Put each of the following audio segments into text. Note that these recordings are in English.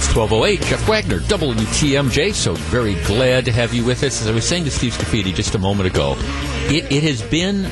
It's 1208. Jeff Wagner, WTMJ. So very glad to have you with us. As I was saying to Steve Scaffidi just a moment ago, it, it has been,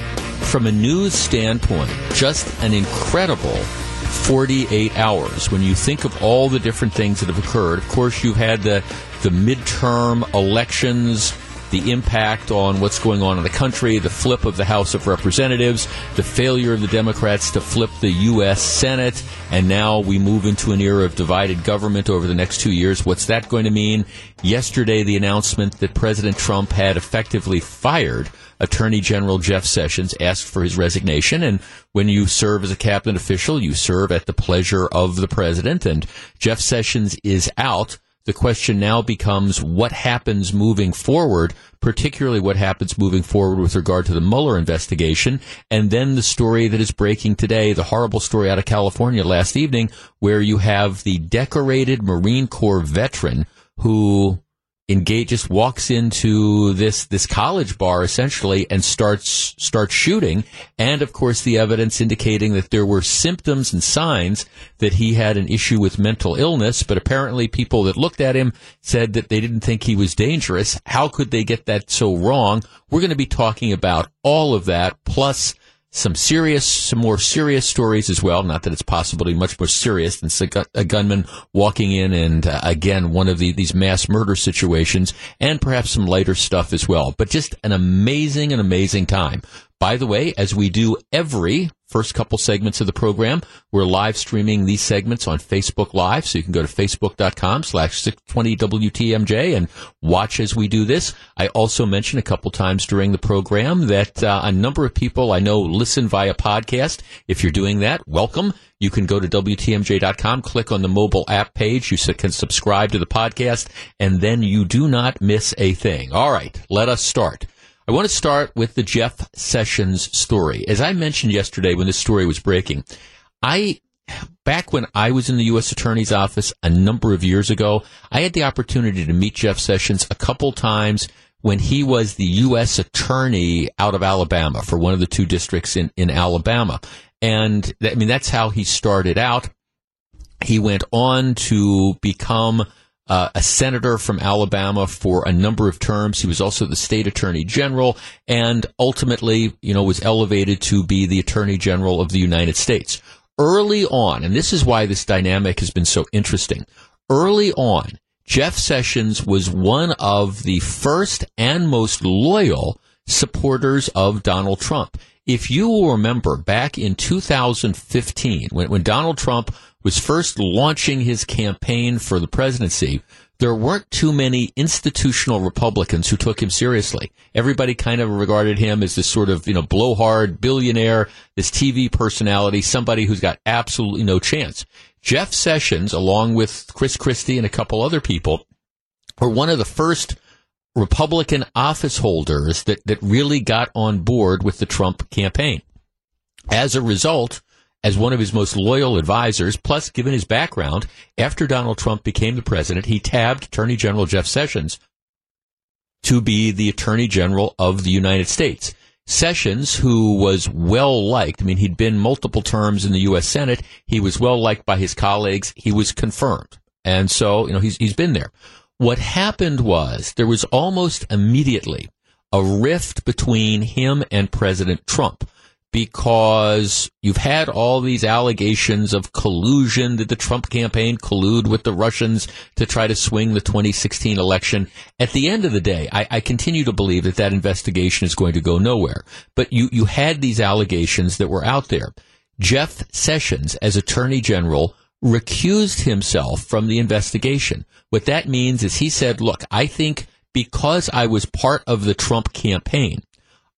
from a news standpoint, just an incredible 48 hours when you think of all the different things that have occurred. Of course, you've had the, the midterm elections the impact on what's going on in the country, the flip of the House of Representatives, the failure of the Democrats to flip the U.S. Senate, and now we move into an era of divided government over the next two years. What's that going to mean? Yesterday, the announcement that President Trump had effectively fired Attorney General Jeff Sessions, asked for his resignation, and when you serve as a cabinet official, you serve at the pleasure of the president, and Jeff Sessions is out the question now becomes what happens moving forward, particularly what happens moving forward with regard to the Mueller investigation, and then the story that is breaking today, the horrible story out of California last evening, where you have the decorated Marine Corps veteran who engage just walks into this this college bar essentially and starts starts shooting. And of course the evidence indicating that there were symptoms and signs that he had an issue with mental illness. But apparently people that looked at him said that they didn't think he was dangerous. How could they get that so wrong? We're going to be talking about all of that plus some serious, some more serious stories as well. Not that it's be much more serious than a gunman walking in and uh, again one of the, these mass murder situations, and perhaps some lighter stuff as well. But just an amazing, an amazing time. By the way, as we do every first couple segments of the program, we're live streaming these segments on Facebook Live. So you can go to facebook.com slash 620WTMJ and watch as we do this. I also mentioned a couple times during the program that uh, a number of people I know listen via podcast. If you're doing that, welcome. You can go to WTMJ.com, click on the mobile app page. You can subscribe to the podcast, and then you do not miss a thing. All right, let us start. I want to start with the Jeff Sessions story. As I mentioned yesterday when this story was breaking, I back when I was in the U.S. Attorney's Office a number of years ago, I had the opportunity to meet Jeff Sessions a couple times when he was the U.S. Attorney out of Alabama for one of the two districts in, in Alabama. And I mean, that's how he started out. He went on to become uh, a senator from Alabama for a number of terms. He was also the state attorney general and ultimately, you know, was elevated to be the attorney general of the United States. Early on, and this is why this dynamic has been so interesting. Early on, Jeff Sessions was one of the first and most loyal supporters of Donald Trump. If you will remember back in 2015, when, when Donald Trump was first launching his campaign for the presidency, there weren't too many institutional Republicans who took him seriously. Everybody kind of regarded him as this sort of, you know, blowhard billionaire, this TV personality, somebody who's got absolutely no chance. Jeff Sessions, along with Chris Christie and a couple other people, were one of the first Republican office holders that, that really got on board with the Trump campaign. As a result, as one of his most loyal advisors, plus given his background, after Donald Trump became the president, he tabbed Attorney General Jeff Sessions to be the Attorney General of the United States. Sessions, who was well liked, I mean, he'd been multiple terms in the U.S. Senate. He was well liked by his colleagues. He was confirmed. And so, you know, he's, he's been there. What happened was there was almost immediately a rift between him and President Trump because you've had all these allegations of collusion. Did the Trump campaign collude with the Russians to try to swing the 2016 election? At the end of the day, I, I, continue to believe that that investigation is going to go nowhere. But you, you had these allegations that were out there. Jeff Sessions, as Attorney General, recused himself from the investigation. What that means is he said, look, I think because I was part of the Trump campaign,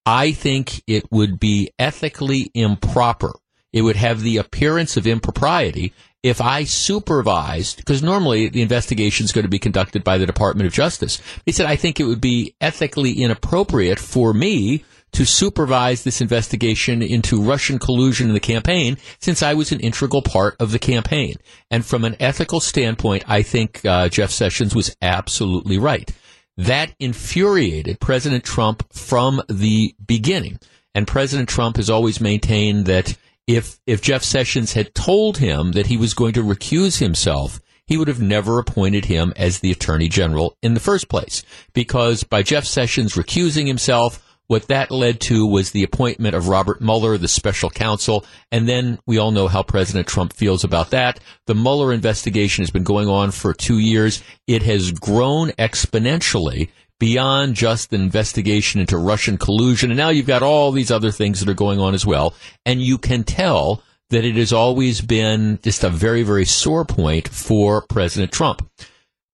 I think it would be ethically improper. It would have the appearance of impropriety if I supervised, because normally the investigation is going to be conducted by the Department of Justice. He said, I think it would be ethically inappropriate for me to supervise this investigation into Russian collusion in the campaign since I was an integral part of the campaign. And from an ethical standpoint, I think uh, Jeff Sessions was absolutely right. That infuriated President Trump from the beginning. And President Trump has always maintained that if, if Jeff Sessions had told him that he was going to recuse himself, he would have never appointed him as the attorney general in the first place. Because by Jeff Sessions recusing himself, what that led to was the appointment of Robert Mueller, the special counsel, and then we all know how President Trump feels about that. The Mueller investigation has been going on for two years. It has grown exponentially beyond just an investigation into Russian collusion. And now you've got all these other things that are going on as well. And you can tell that it has always been just a very, very sore point for President Trump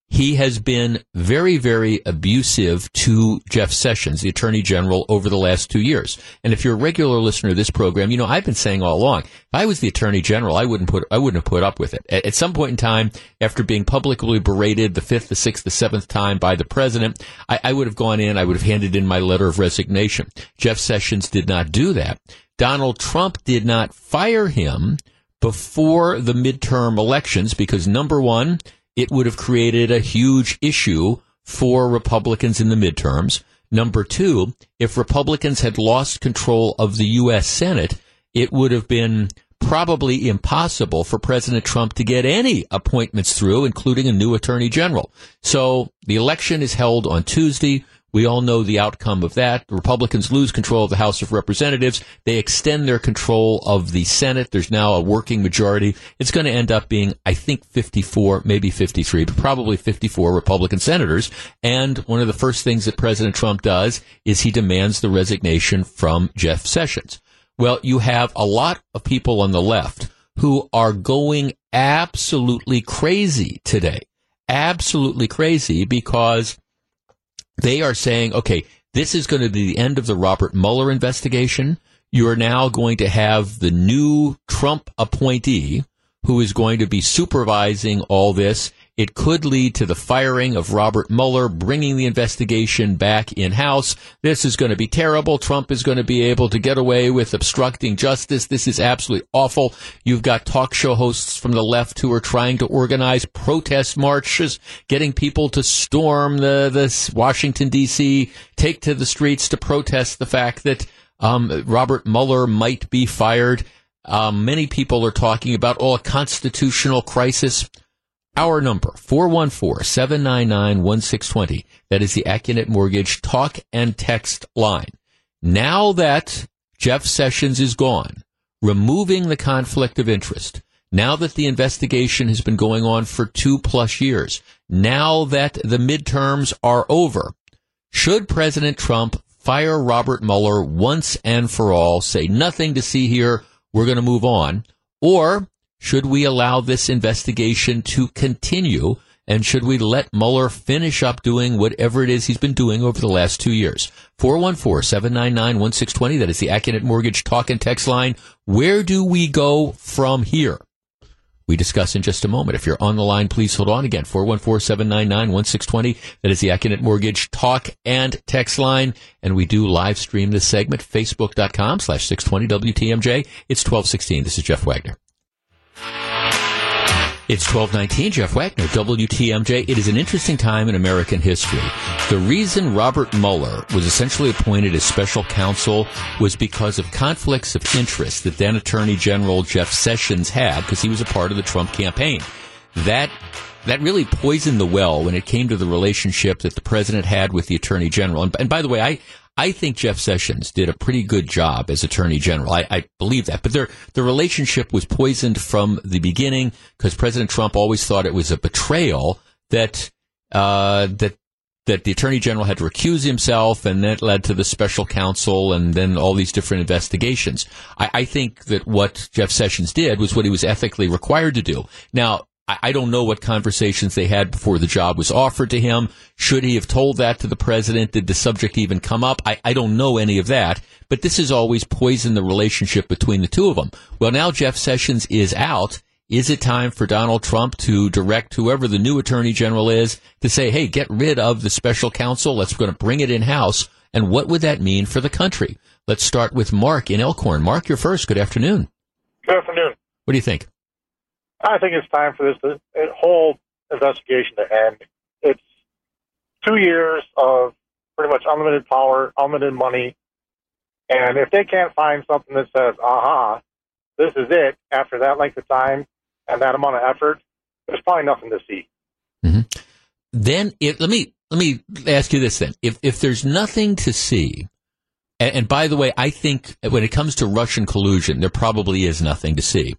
he has been very, very abusive to Jeff Sessions, the Attorney General, over the last two years. And if you're a regular listener to this program, you know I've been saying all along, if I was the Attorney General, I wouldn't put, I wouldn't have put up with it. At, at some point in time, after being publicly berated the fifth, the sixth, the seventh time by the president, I, I would have gone in, I would have handed in my letter of resignation. Jeff Sessions did not do that. Donald Trump did not fire him before the midterm elections because number one, it would have created a huge issue for Republicans in the midterms. Number two, if Republicans had lost control of the U.S. Senate, it would have been probably impossible for President Trump to get any appointments through, including a new attorney general. So the election is held on Tuesday. We all know the outcome of that. The Republicans lose control of the House of Representatives. They extend their control of the Senate. There's now a working majority. It's going to end up being, I think, 54, maybe 53, but probably 54 Republican senators. And one of the first things that President Trump does is he demands the resignation from Jeff Sessions. Well, you have a lot of people on the left who are going absolutely crazy today. Absolutely crazy because they are saying, okay, this is going to be the end of the Robert Mueller investigation. You are now going to have the new Trump appointee who is going to be supervising all this. It could lead to the firing of Robert Mueller, bringing the investigation back in house. This is going to be terrible. Trump is going to be able to get away with obstructing justice. This is absolutely awful. You've got talk show hosts from the left who are trying to organize protest marches, getting people to storm the, the Washington D.C., take to the streets to protest the fact that um, Robert Mueller might be fired. Um, many people are talking about, oh, a constitutional crisis. Our number, 414-799-1620. That is the Accunet Mortgage talk and text line. Now that Jeff Sessions is gone, removing the conflict of interest, now that the investigation has been going on for two plus years, now that the midterms are over, should President Trump fire Robert Mueller once and for all, say nothing to see here, we're going to move on, or should we allow this investigation to continue? And should we let Mueller finish up doing whatever it is he's been doing over the last two years? 414-799-1620. That is the Accunet Mortgage talk and text line. Where do we go from here? We discuss in just a moment. If you're on the line, please hold on again. 414-799-1620. That is the Accunet Mortgage talk and text line. And we do live stream this segment, facebook.com slash 620 WTMJ. It's 1216. This is Jeff Wagner. It's 1219, Jeff Wagner, WTMJ. It is an interesting time in American history. The reason Robert Mueller was essentially appointed as special counsel was because of conflicts of interest that then Attorney General Jeff Sessions had because he was a part of the Trump campaign. That that really poisoned the well when it came to the relationship that the president had with the attorney general. And, and by the way, I, I think Jeff Sessions did a pretty good job as Attorney General. I, I believe that. But their, the relationship was poisoned from the beginning because President Trump always thought it was a betrayal that, uh, that, that the Attorney General had to recuse himself and that led to the special counsel and then all these different investigations. I, I think that what Jeff Sessions did was what he was ethically required to do. Now, I don't know what conversations they had before the job was offered to him. Should he have told that to the president? Did the subject even come up? I, I don't know any of that, but this has always poisoned the relationship between the two of them. Well, now Jeff Sessions is out. Is it time for Donald Trump to direct whoever the new attorney general is to say, hey, get rid of the special counsel. Let's going to bring it in house. And what would that mean for the country? Let's start with Mark in Elkhorn. Mark, you're first. Good afternoon. Good afternoon. What do you think? I think it's time for this whole investigation to end. It's two years of pretty much unlimited power, unlimited money, and if they can't find something that says, "Aha, this is it," after that length of time and that amount of effort, there's probably nothing to see. Mm-hmm. Then, if, let me let me ask you this: then, if if there's nothing to see, and by the way, I think when it comes to Russian collusion, there probably is nothing to see.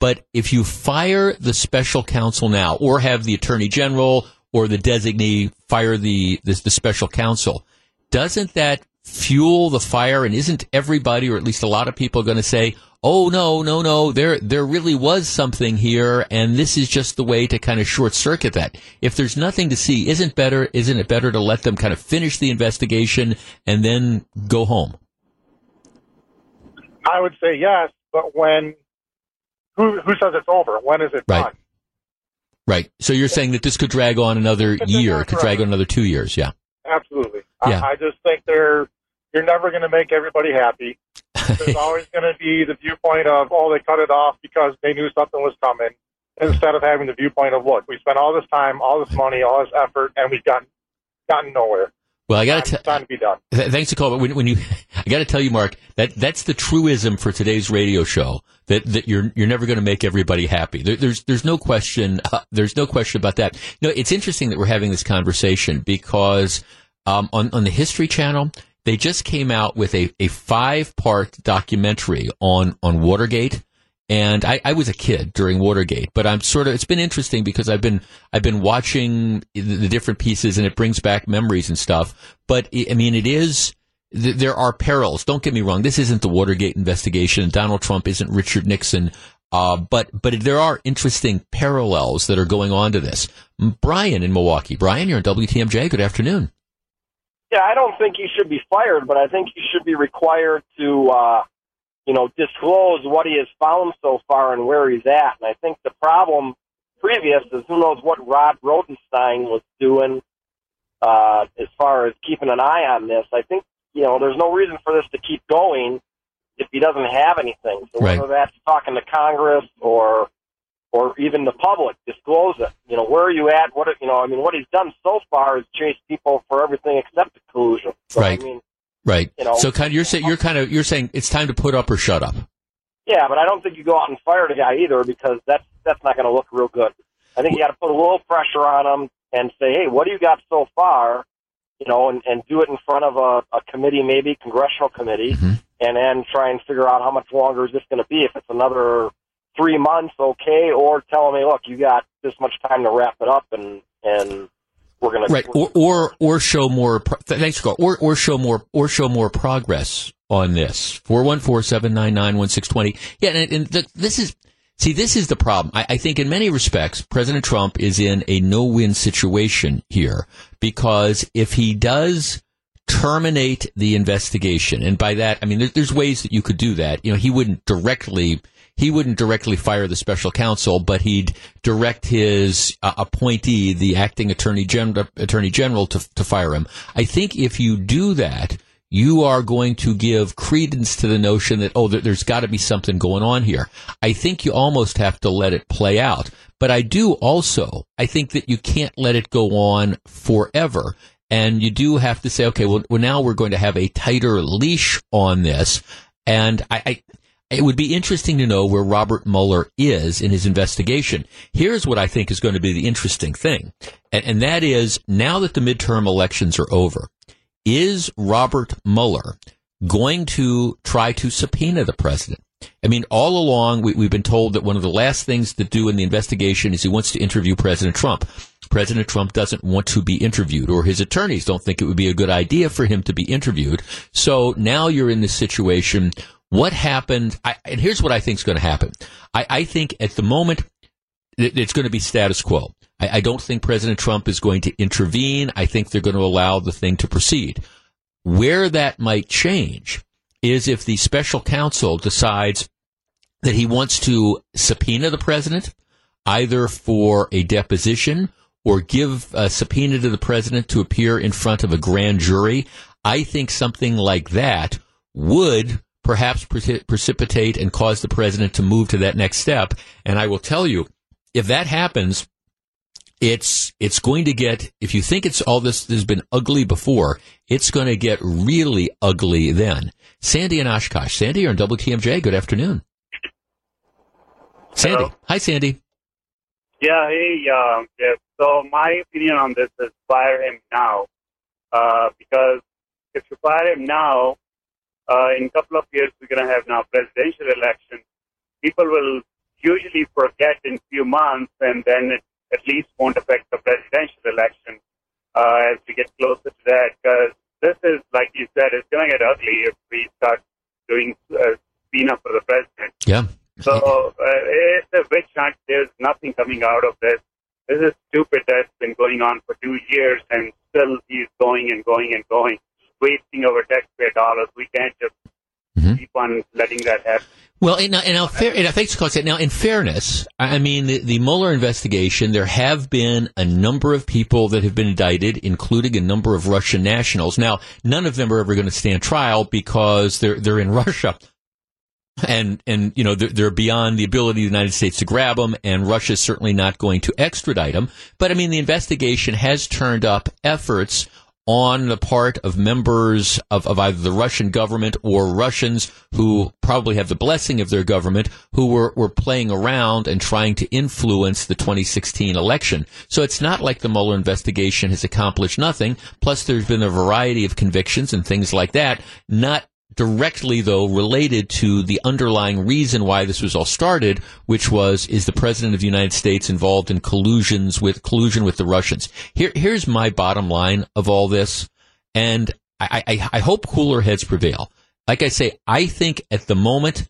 But if you fire the special counsel now, or have the attorney general or the designee fire the, the, the special counsel, doesn't that fuel the fire? And isn't everybody, or at least a lot of people, going to say, "Oh no, no, no, there there really was something here, and this is just the way to kind of short circuit that." If there's nothing to see, isn't better? Isn't it better to let them kind of finish the investigation and then go home? I would say yes, but when who who says it's over? When is it right. done? Right. So you're saying that this could drag on another year, could drag on another two years, yeah. Absolutely. Yeah. I, I just think they're you're never going to make everybody happy. There's always going to be the viewpoint of, oh, they cut it off because they knew something was coming, instead of having the viewpoint of, look, we spent all this time, all this money, all this effort, and we've gotten gotten nowhere. Well, I got to time to be done. Th- thanks to call, but when, when you, I got to tell you, Mark, that that's the truism for today's radio show. That that you're you're never going to make everybody happy. There, there's there's no question. Uh, there's no question about that. You know, it's interesting that we're having this conversation because um, on on the History Channel they just came out with a, a five part documentary on on Watergate. And I, I was a kid during Watergate, but I'm sort of, it's been interesting because I've been, I've been watching the, the different pieces and it brings back memories and stuff. But I mean, it is, there are perils. Don't get me wrong. This isn't the Watergate investigation. Donald Trump isn't Richard Nixon. Uh, but, but there are interesting parallels that are going on to this. Brian in Milwaukee. Brian, you're on WTMJ. Good afternoon. Yeah, I don't think he should be fired, but I think he should be required to, uh, you know, disclose what he has found so far and where he's at. And I think the problem previous is who knows what Rod Rosenstein was doing uh, as far as keeping an eye on this. I think, you know, there's no reason for this to keep going if he doesn't have anything. So whether that's talking to Congress or or even the public, disclose it. You know, where are you at? What you know, I mean, what he's done so far is chase people for everything except the collusion. So, Right. I mean, Right. You know- so kind of, you're saying, you're kind of, you're saying it's time to put up or shut up. Yeah, but I don't think you go out and fire the guy either because that's that's not going to look real good. I think you got to put a little pressure on him and say, hey, what do you got so far? You know, and, and do it in front of a, a committee, maybe congressional committee, Mhm. and then try and figure out how much longer is this going to be. If it's another three months, okay, or tell them, hey, look, you got this much time to wrap it up, and and we're going to. Right. Or, or, or show more, thanks, Carl. Or, or show more, or show more progress on this. 414-799-1620. Yeah. And, and the, this is, see, this is the problem. I, I think in many respects, President Trump is in a no-win situation here because if he does terminate the investigation, and by that, I mean, there, there's ways that you could do that. You know, he wouldn't directly, he wouldn't directly fire the special counsel, but he'd direct his uh, appointee, the acting attorney general, attorney general, to to fire him. I think if you do that, you are going to give credence to the notion that oh, there, there's got to be something going on here. I think you almost have to let it play out. But I do also, I think that you can't let it go on forever. And you do have to say, okay, well, well now we're going to have a tighter leash on this. And I, I it would be interesting to know where Robert Mueller is in his investigation. Here's what I think is going to be the interesting thing. And, and that is now that the midterm elections are over, is Robert Mueller going to try to subpoena the president? I mean, all along, we, we've been told that one of the last things to do in the investigation is he wants to interview President Trump. President Trump doesn't want to be interviewed, or his attorneys don't think it would be a good idea for him to be interviewed. So now you're in this situation. What happened? I, and here's what I think is going to happen. I, I think at the moment, it- it's going to be status quo. I, I don't think President Trump is going to intervene. I think they're going to allow the thing to proceed. Where that might change is if the special counsel decides that he wants to subpoena the president, either for a deposition or give a subpoena to the president to appear in front of a grand jury. I think something like that would perhaps preci- precipitate and cause the president to move to that next step. And I will tell you, if that happens, it's it's going to get if you think it's all this has been ugly before, it's going to get really ugly then. Sandy and Oshkosh. Sandy, you're on WTMJ. Good afternoon. Sandy. Hello. Hi, Sandy. Yeah, hey, uh, yeah. So my opinion on this is fire him now, uh, because if you fire him now, uh, in a couple of years we're going to have now presidential election. People will usually forget in a few months, and then it at least won't affect the presidential election uh, as we get closer to that. Because this is, like you said, it's going to get ugly if we start doing uh, cleanup for the president. Yeah. So uh, it's a witch hunt. There's nothing coming out of this. This is stupid that's been going on for two years, and still he's going and going and going, wasting our taxpayer dollars. We can't just mm-hmm. keep on letting that happen. Well, and, and now, fair, and thanks Now, in fairness, I mean, the, the Mueller investigation, there have been a number of people that have been indicted, including a number of Russian nationals. Now, none of them are ever going to stand trial because they're, they're in Russia. And, and, you know, they're, they're beyond the ability of the United States to grab them, and Russia's certainly not going to extradite them. But, I mean, the investigation has turned up efforts on the part of members of, of either the Russian government or Russians who probably have the blessing of their government who were, were playing around and trying to influence the 2016 election. So it's not like the Mueller investigation has accomplished nothing. Plus there's been a variety of convictions and things like that, not directly though related to the underlying reason why this was all started, which was is the president of the United States involved in collusions with collusion with the Russians. Here, here's my bottom line of all this, and I, I, I hope cooler heads prevail. Like I say, I think at the moment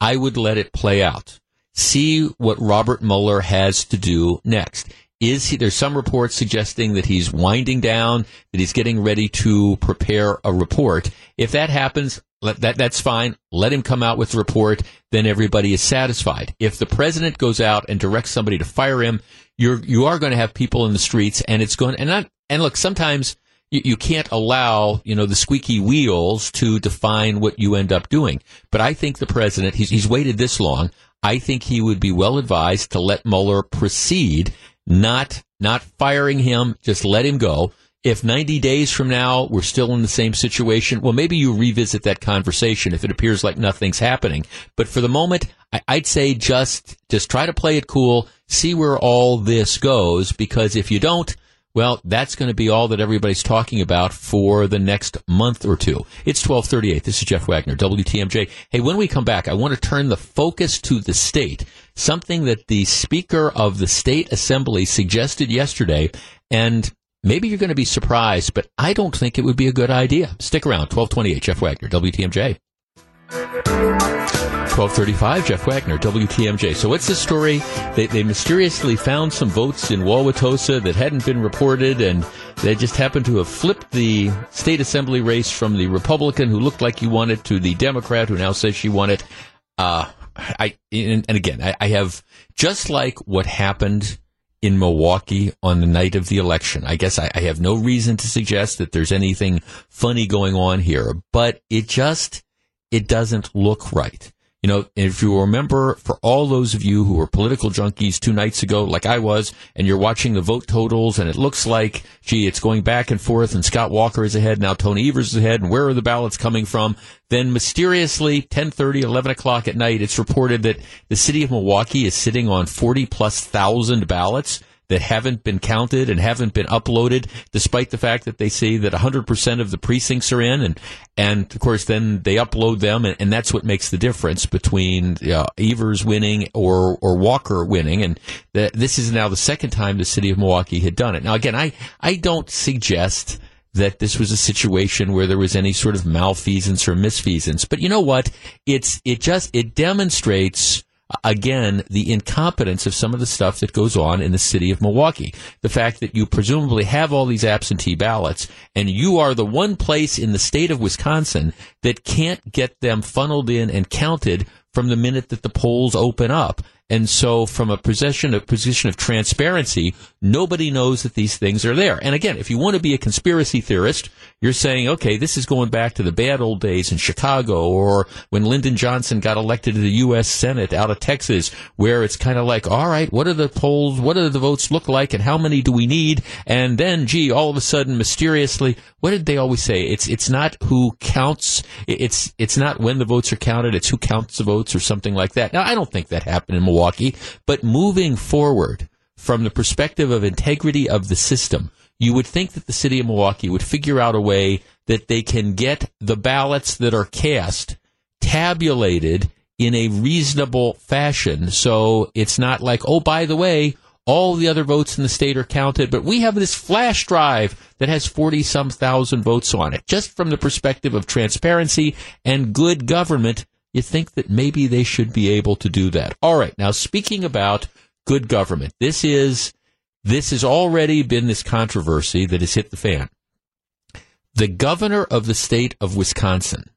I would let it play out. See what Robert Mueller has to do next is he, there's some reports suggesting that he's winding down, that he's getting ready to prepare a report. If that happens, let that, that's fine. Let him come out with the report. Then everybody is satisfied. If the president goes out and directs somebody to fire him, you're, you are going to have people in the streets and it's going, and not, and look, sometimes you, you can't allow, you know, the squeaky wheels to define what you end up doing. But I think the president, he's, he's waited this long. I think he would be well advised to let Mueller proceed not not firing him, just let him go. If 90 days from now we're still in the same situation, well, maybe you revisit that conversation if it appears like nothing's happening. But for the moment, I'd say just just try to play it cool, see where all this goes, because if you don't, well, that's going to be all that everybody's talking about for the next month or two. It's 1238. This is Jeff Wagner, WTMJ. Hey, when we come back, I want to turn the focus to the state, something that the Speaker of the State Assembly suggested yesterday. And maybe you're going to be surprised, but I don't think it would be a good idea. Stick around. 1228. Jeff Wagner, WTMJ. 1235, Jeff Wagner, WTMJ. So what's the story? They, they mysteriously found some votes in Wauwatosa that hadn't been reported, and they just happened to have flipped the state assembly race from the Republican who looked like he won it to the Democrat who now says she won it. Uh, I, and, and again, I, I have, just like what happened in Milwaukee on the night of the election. I guess I, I, have no reason to suggest that there's anything funny going on here, but it just, it doesn't look right. You know, if you remember, for all those of you who were political junkies two nights ago, like I was, and you're watching the vote totals, and it looks like, gee, it's going back and forth, and Scott Walker is ahead, now Tony Evers is ahead, and where are the ballots coming from? Then mysteriously, 10:30, 11 o'clock at night, it's reported that the city of Milwaukee is sitting on 40 plus thousand ballots that haven't been counted and haven't been uploaded, despite the fact that they say that 100% of the precincts are in. And, and of course, then they upload them, and, and that's what makes the difference between uh, Evers winning or, or Walker winning. And this is now the second time the city of Milwaukee had done it. Now, again, I, I don't suggest that this was a situation where there was any sort of malfeasance or misfeasance. But you know what? It's, it just, it demonstrates again, the incompetence of some of the stuff that goes on in the city of Milwaukee. The fact that you presumably have all these absentee ballots and you are the one place in the state of Wisconsin that can't get them funneled in and counted from the minute that the polls open up. And so from a position a position of transparency, nobody knows that these things are there. And again, if you want to be a conspiracy theorist, you're saying, okay, this is going back to the bad old days in Chicago or when Lyndon Johnson got elected to the U.S. Senate out of Texas, where it's kind of like, all right, what are the polls, what do the votes look like and how many do we need? And then, gee, all of a sudden, mysteriously, what did they always say? It's, it's not who counts, it's, it's not when the votes are counted, it's who counts the votes or something like that. Now, I don't think that happened in but moving forward, from the perspective of integrity of the system, you would think that the city of Milwaukee would figure out a way that they can get the ballots that are cast tabulated in a reasonable fashion. So it's not like, oh, by the way, all the other votes in the state are counted, but we have this flash drive that has 40 some thousand votes on it. Just from the perspective of transparency and good government, you think that maybe they should be able to do that. All right. Now, speaking about good government, this is, this has already been this controversy that has hit the fan. The governor of the state of Wisconsin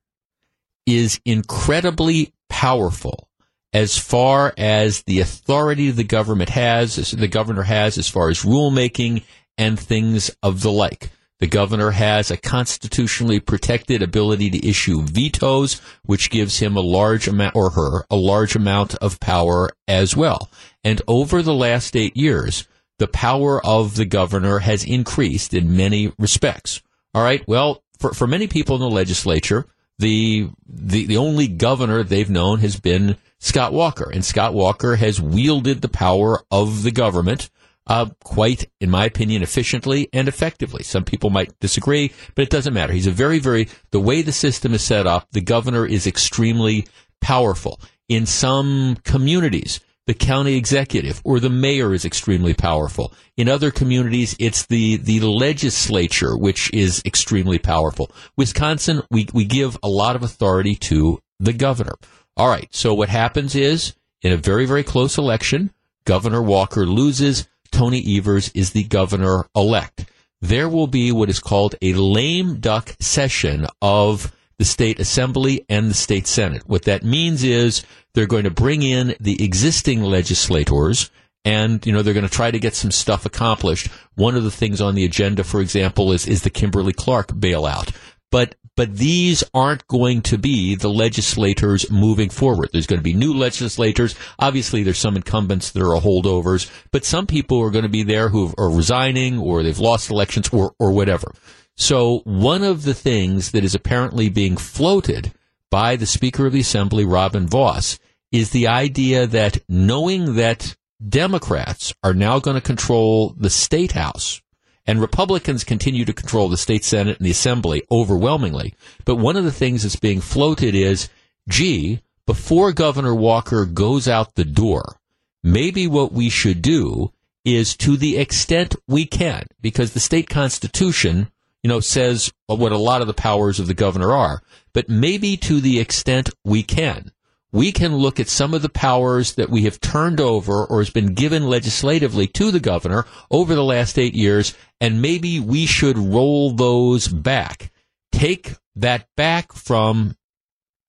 is incredibly powerful as far as the authority the government has, the governor has as far as rulemaking and things of the like. The governor has a constitutionally protected ability to issue vetoes, which gives him a large amount, or her, a large amount of power as well. And over the last eight years, the power of the governor has increased in many respects. All right. Well, for, for many people in the legislature, the, the, the only governor they've known has been Scott Walker. And Scott Walker has wielded the power of the government uh, quite, in my opinion, efficiently and effectively. Some people might disagree, but it doesn't matter. He's a very, very, the way the system is set up, the governor is extremely powerful. In some communities, the county executive or the mayor is extremely powerful. In other communities, it's the, the legislature, which is extremely powerful. Wisconsin, we, we give a lot of authority to the governor. All right. So what happens is in a very, very close election, Governor Walker loses. Tony Evers is the governor elect. There will be what is called a lame duck session of the state assembly and the state senate. What that means is they're going to bring in the existing legislators and you know they're going to try to get some stuff accomplished. One of the things on the agenda, for example, is is the Kimberly Clark bailout. But but these aren't going to be the legislators moving forward. There's going to be new legislators. Obviously, there's some incumbents that are holdovers, but some people are going to be there who are resigning or they've lost elections or or whatever. So one of the things that is apparently being floated by the Speaker of the Assembly, Robin Vos, is the idea that knowing that Democrats are now going to control the state house and Republicans continue to control the state Senate and the Assembly overwhelmingly. But one of the things that's being floated is, gee, before Governor Walker goes out the door, maybe what we should do is to the extent we can, because the state constitution you know, says what a lot of the powers of the governor are. But maybe to the extent we can, we can look at some of the powers that we have turned over or has been given legislatively to the governor over the last eight years, and maybe we should roll those back. Take that back from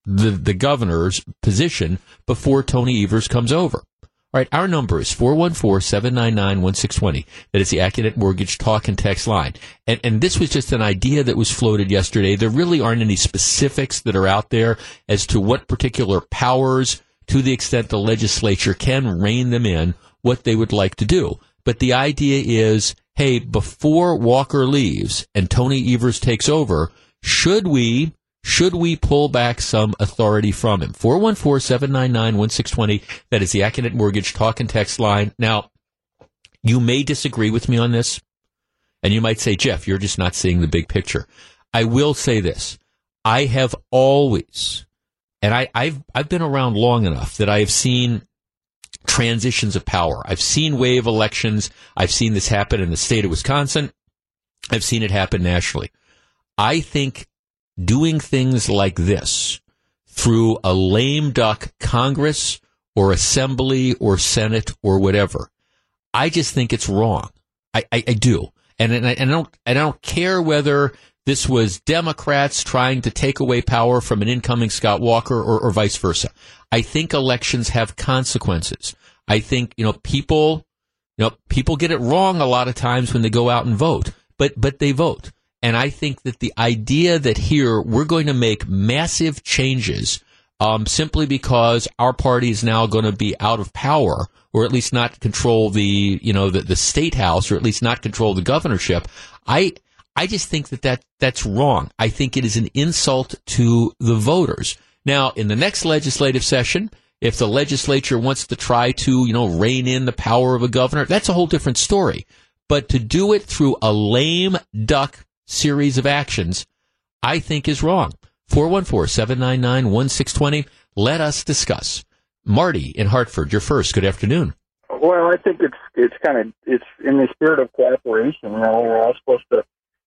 the, the governor's position before Tony Evers comes over. All right, our number is 414-799-1620. That is the Accunet Mortgage talk and text line. And, and this was just an idea that was floated yesterday. There really aren't any specifics that are out there as to what particular powers, to the extent the legislature can rein them in, what they would like to do. But the idea is, hey, before Walker leaves and Tony Evers takes over, should we should we pull back some authority from him? 414-799-1620. That is the Accunet Mortgage talk and text line. Now, you may disagree with me on this, and you might say, Jeff, you're just not seeing the big picture. I will say this. I have always, and I, I've, I've been around long enough that I have seen transitions of power. I've seen wave elections. I've seen this happen in the state of Wisconsin. I've seen it happen nationally. I think doing things like this through a lame duck Congress or Assembly or Senate or whatever, I just think it's wrong. I, I, I do. And, and, I, and I don't, I don't care whether this was Democrats trying to take away power from an incoming Scott Walker or, or vice versa. I think elections have consequences. I think, you know, people, you know, people get it wrong a lot of times when they go out and vote, but, but they vote. And I think that the idea that here we're going to make massive changes um, simply because our party is now going to be out of power, or at least not control the you know the, the state house, or at least not control the governorship. I I just think that, that that's wrong. I think it is an insult to the voters. Now, in the next legislative session, if the legislature wants to try to, you know, rein in the power of a governor, that's a whole different story. But to do it through a lame duck series of actions, I think is wrong. 414-799-1620. Let us discuss. Marty in Hartford, you're first. Good afternoon. Well, I think it's it's kind of it's in the spirit of cooperation. You know, we're all supposed to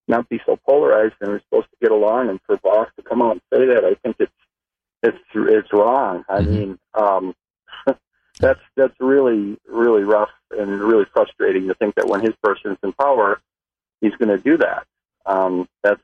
not be so polarized, and we're supposed to get along. And for Vos to come out and say that, I think it's it's it's wrong. I mm-hmm. mean, um, that's that's really really rough and really frustrating to think that when his person's in power, he's going to do that. Um, that's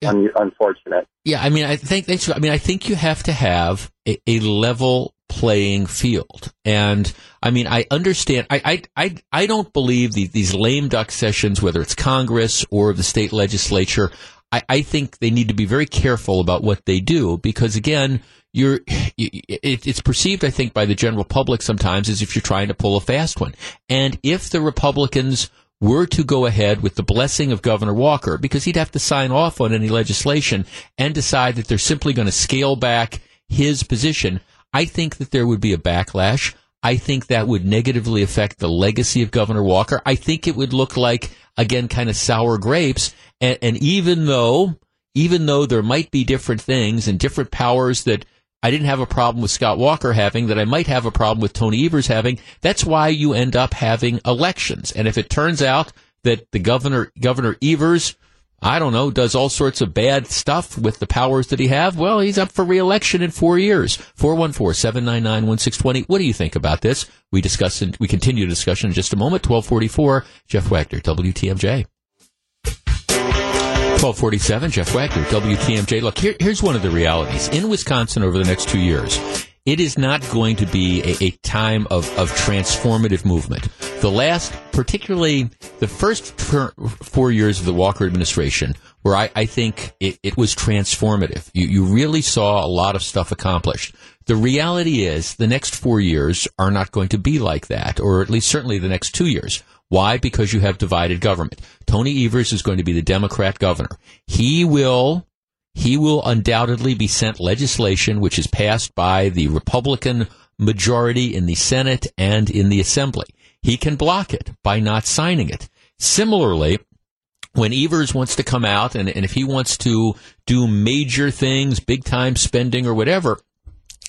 yeah. un- unfortunate. Yeah, I mean, I think that's. I mean, I think you have to have a, a level playing field, and I mean, I understand. I I I, I don't believe the, these lame duck sessions, whether it's Congress or the state legislature. I, I think they need to be very careful about what they do because, again, you're it, it's perceived, I think, by the general public sometimes as if you're trying to pull a fast one. And if the Republicans were to go ahead with the blessing of Governor Walker, because he'd have to sign off on any legislation and decide that they're simply going to scale back his position, I think that there would be a backlash. I think that would negatively affect the legacy of Governor Walker. I think it would look like, again, kind of sour grapes. And, and even though, even though there might be different things and different powers that I didn't have a problem with Scott Walker having that I might have a problem with Tony Evers having. That's why you end up having elections. And if it turns out that the governor, Governor Evers, I don't know, does all sorts of bad stuff with the powers that he have, well, he's up for reelection in four years. 414-799-1620. What do you think about this? We discuss, and we continue the discussion in just a moment. 1244, Jeff Wagner, WTMJ. 1247, Jeff Wagner, WTMJ. Look, here, here's one of the realities. In Wisconsin over the next two years, it is not going to be a, a time of, of transformative movement. The last, particularly the first four years of the Walker administration, where I, I think it, it was transformative. You, you really saw a lot of stuff accomplished. The reality is the next four years are not going to be like that, or at least certainly the next two years. Why? Because you have divided government. Tony Evers is going to be the Democrat governor. He will, he will undoubtedly be sent legislation which is passed by the Republican majority in the Senate and in the Assembly. He can block it by not signing it. Similarly, when Evers wants to come out and, and if he wants to do major things, big time spending or whatever,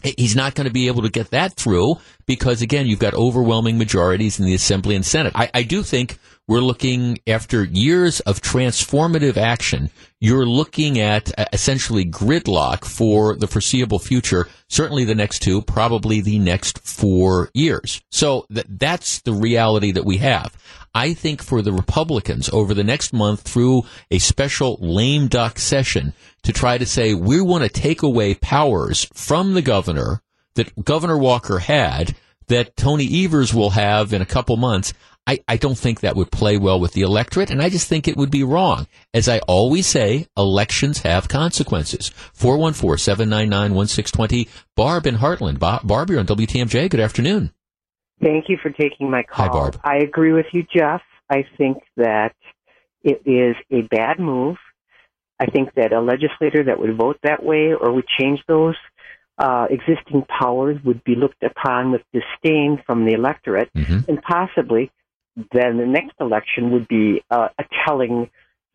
He's not going to be able to get that through because, again, you've got overwhelming majorities in the Assembly and Senate. I, I do think we're looking after years of transformative action. You're looking at uh, essentially gridlock for the foreseeable future, certainly the next two, probably the next four years. So th- that's the reality that we have. I think for the Republicans over the next month through a special lame duck session to try to say we want to take away powers from the governor that Governor Walker had that Tony Evers will have in a couple months. I, I don't think that would play well with the electorate, and I just think it would be wrong. As I always say, elections have consequences. 414-799-1620. Barb in Hartland. Barb, you're on WTMJ. Good afternoon. Thank you for taking my call. Hi, Barb. I agree with you, Jeff. I think that it is a bad move. I think that a legislator that would vote that way or would change those uh, existing powers would be looked upon with disdain from the electorate, mm-hmm. and possibly then the next election would be uh, a telling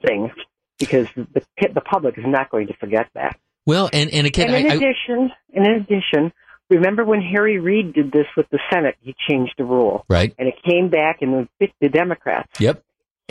thing because the the public is not going to forget that. Well, and and again, and in I, addition, I, in addition, Remember when Harry Reid did this with the Senate? He changed the rule, right? And it came back and fit the Democrats. Yep.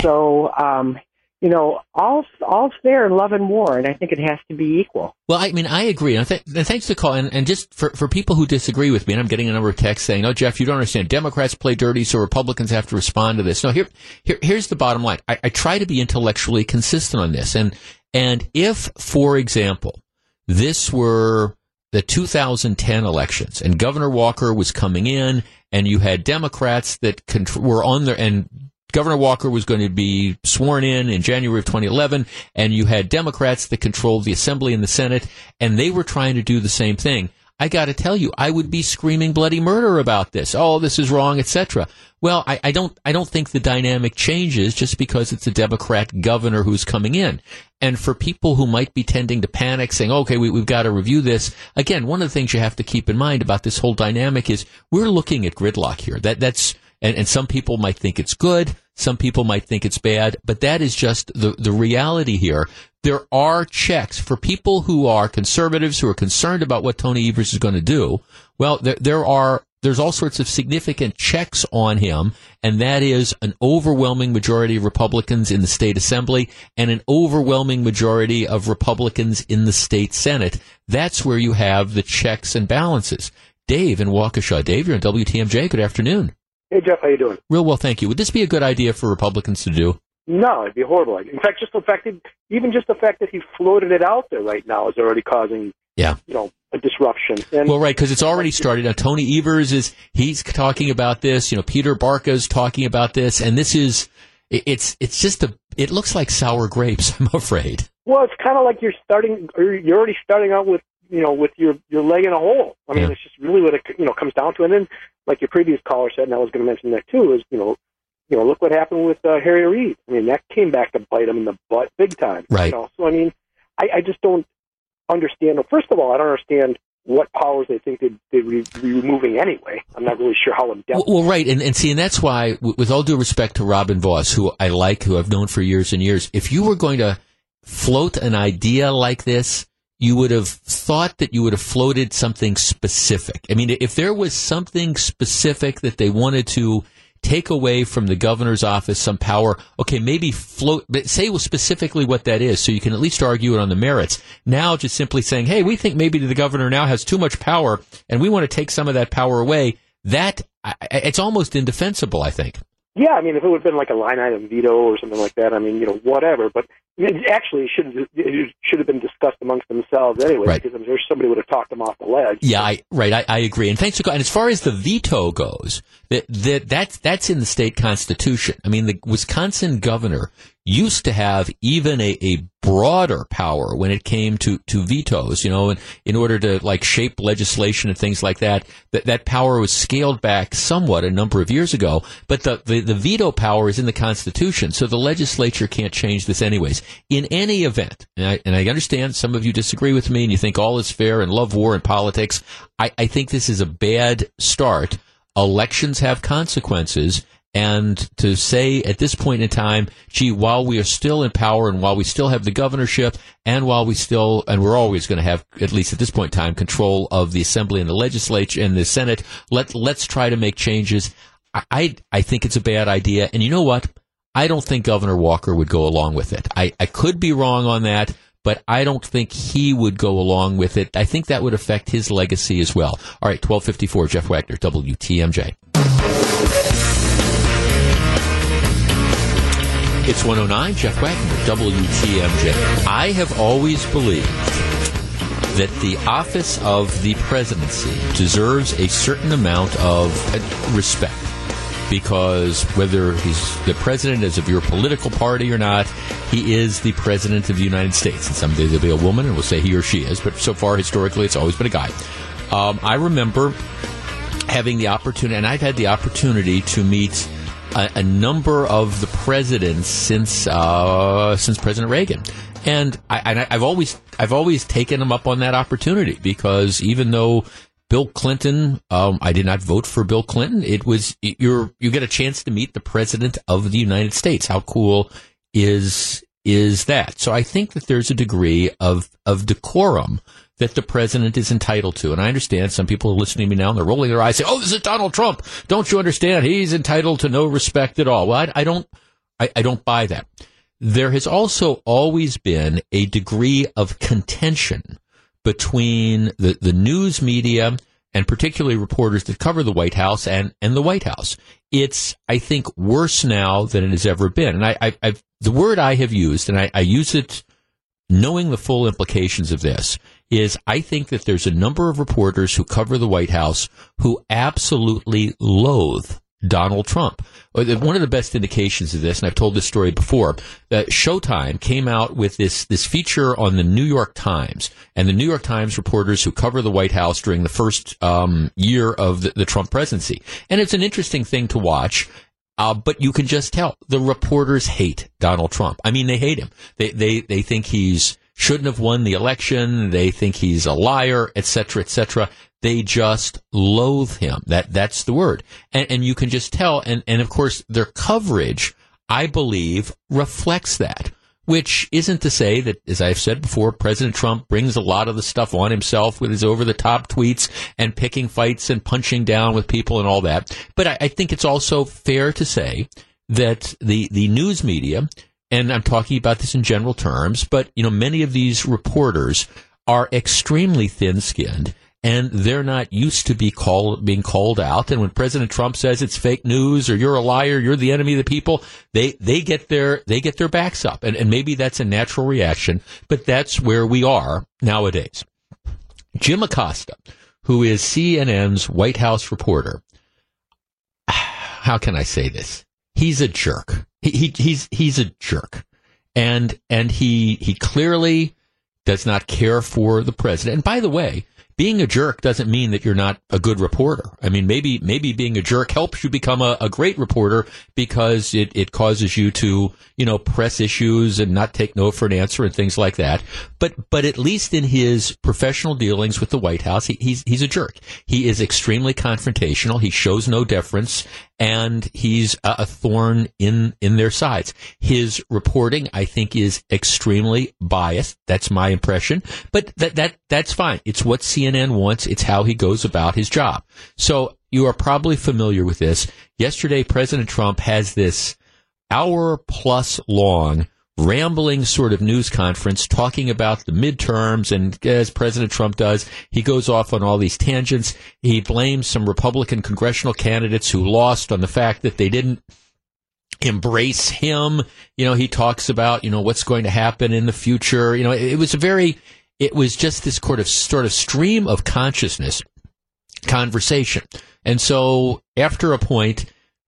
So, um, you know, all all's fair in love and war, and I think it has to be equal. Well, I mean, I agree, and, th- and thanks for the call. And, and, just for for people who disagree with me, and I'm getting a number of texts saying, "Oh, Jeff, you don't understand. Democrats play dirty, so Republicans have to respond to this." No, here, here here's the bottom line. I, I try to be intellectually consistent on this, and and if, for example, this were the 2010 elections, and Governor Walker was coming in, and you had Democrats that were on there, and Governor Walker was going to be sworn in in January of 2011, and you had Democrats that controlled the Assembly and the Senate, and they were trying to do the same thing. I got to tell you, I would be screaming bloody murder about this. Oh, this is wrong, etc. Well, I, I don't, I don't think the dynamic changes just because it's a Democrat governor who's coming in. And for people who might be tending to panic, saying, "Okay, we, we've got to review this," again, one of the things you have to keep in mind about this whole dynamic is we're looking at gridlock here. That that's and, and some people might think it's good. Some people might think it's bad, but that is just the, the reality here. There are checks for people who are conservatives who are concerned about what Tony Evers is going to do. Well, there, there are there's all sorts of significant checks on him, and that is an overwhelming majority of Republicans in the state assembly and an overwhelming majority of Republicans in the state senate. That's where you have the checks and balances. Dave in Waukesha. Dave, you're on WTMJ. Good afternoon. Hey Jeff, how you doing? Real well, thank you. Would this be a good idea for Republicans to do? No, it'd be horrible. In fact, just the fact that even just the fact that he floated it out there right now is already causing yeah, you know, a disruption. And well, right, because it's already started. Now, Tony Evers is he's talking about this. You know, Peter Barca's talking about this, and this is it's it's just a it looks like sour grapes. I'm afraid. Well, it's kind of like you're starting. You're already starting out with you know with your your leg in a hole. I mean, Yeah. it's just really what it you know comes down to. And then, like your previous caller said, and I was going to mention that too, is you know. You know, look what happened with uh, Harry Reid. I mean, that came back to bite him in the butt big time. Right. You know, so I mean, I, I just don't understand. Well, first of all, I don't understand what powers they think they'd, they'd be removing anyway. I'm not really sure how in depth. Well, well, right, and, and see, and that's why, with all due respect to Robin Vos, who I like, who I've known for years and years, if you were going to float an idea like this, you would have thought that you would have floated something specific. I mean, if there was something specific that they wanted to take away from the governor's office some power, okay, maybe float, but say specifically what that is so you can at least argue it on the merits. Now, just simply saying, hey, we think maybe the governor now has too much power and we want to take some of that power away, that, it's almost indefensible, I think. Yeah, I mean, if it would have been like a line item veto or something like that, I mean, you know, whatever. But I actually, it should it should have been discussed amongst themselves anyway, Right. because I'm sure somebody would have talked them off the ledge. Yeah, I, right. I, I agree. And thanks to for. And as far as the veto goes, that that that's that's in the state constitution. I mean, the Wisconsin governor used to have even a, a broader power when it came to, to vetoes. You know, in, in order to like shape legislation and things like that. That that power was scaled back somewhat a number of years ago. But the the, the veto power is in the Constitution, so the legislature can't change this anyways. In any event, and I, and I understand some of you disagree with me and you think all is fair and love war and politics. I, I think this is a bad start. Elections have consequences. And to say at this point in time, gee, while we are still in power and while we still have the governorship and while we still, and we're always going to have, at least at this point in time, control of the assembly and the legislature and the Senate, let, let's try to make changes. I, I, think it's a bad idea. And you know what? I don't think Governor Walker would go along with it. I, I could be wrong on that, but I don't think he would go along with it. I think that would affect his legacy as well. All right, 1254, Jeff Wagner, WTMJ. It's 109, Jeff Wagner, WTMJ. I have always believed that the office of the presidency deserves a certain amount of uh, respect because whether he's the president is of your political party or not, he is the president of the United States. And someday there'll be a woman, and we'll say he or she is, but so far historically it's always been a guy. Um, I remember having the opportunity, and I've had the opportunity to meet a, a number of the presidents since uh, since President Reagan, and, I, I've always I've always taken them up on that opportunity because even though Bill Clinton, um, I did not vote for Bill Clinton. It was you're you get a chance to meet the president of the United States. How cool is is that? So I think that there's a degree of of decorum that the president is entitled to. And I understand some people are listening to me now and they're rolling their eyes, say, "Oh, this is Donald Trump. Don't you understand? He's entitled to no respect at all." Well, I, I don't, I, I don't buy that. There has also always been a degree of contention between the, the news media and particularly reporters that cover the White House and, and the White House. It's, I think, worse now than it has ever been. And I, I, the word I have used, and I, I use it knowing the full implications of this, is I think that there's a number of reporters who cover the White House who absolutely loathe Donald Trump. Uh, one of the best indications of this, and I've told this story before, that Showtime came out with this, this feature on the New York Times and the New York Times reporters who cover the White House during the first um, year of the, the Trump presidency. And it's an interesting thing to watch. Uh, but you can just tell the reporters hate Donald Trump. I mean, they hate him. They, they, they think he's shouldn't have won the election. They think he's a liar, etc., etc. They just loathe him. That that's the word, and, and you can just tell. And and of course, their coverage, I believe, reflects that. Which isn't to say that, as I've said before, President Trump brings a lot of the stuff on himself with his over the top tweets and picking fights and punching down with people and all that. But I, I think it's also fair to say that the, the news media and I'm talking about this in general terms, but you know, many of these reporters are extremely thin-skinned and they're not used to be called being called out. And when President Trump says it's fake news or you're a liar, you're the enemy of the people, they they get their they get their backs up, and, and maybe that's a natural reaction, but that's where we are nowadays. Jim Acosta, who is CNN's White House reporter, how can I say this? He's a jerk. He, he he's he's a jerk, and and he he clearly does not care for the president. And by the way, being a jerk doesn't mean that you're not a good reporter. I mean, maybe maybe being a jerk helps you become a, a, great reporter because it, it causes you to you know press issues and not take no for an answer and things like that. But but at least in his professional dealings with the White House, he, he's he's a jerk. He is extremely confrontational. He shows no deference, and he's a, thorn in in their sides. His reporting, I think, is extremely biased. That's my impression. But that that that's fine. It's what CNN wants. It's how he goes about his job. So you are probably familiar with this. Yesterday, President Trump has this hour plus long rambling sort of news conference talking about the midterms. And as President Trump does, he goes off on all these tangents. He blames some Republican congressional candidates who lost on the fact that they didn't embrace him. You know, he talks about, you know, what's going to happen in the future. You know, it, it was a very, it was just this sort of, sort of stream of consciousness conversation. And so after a point,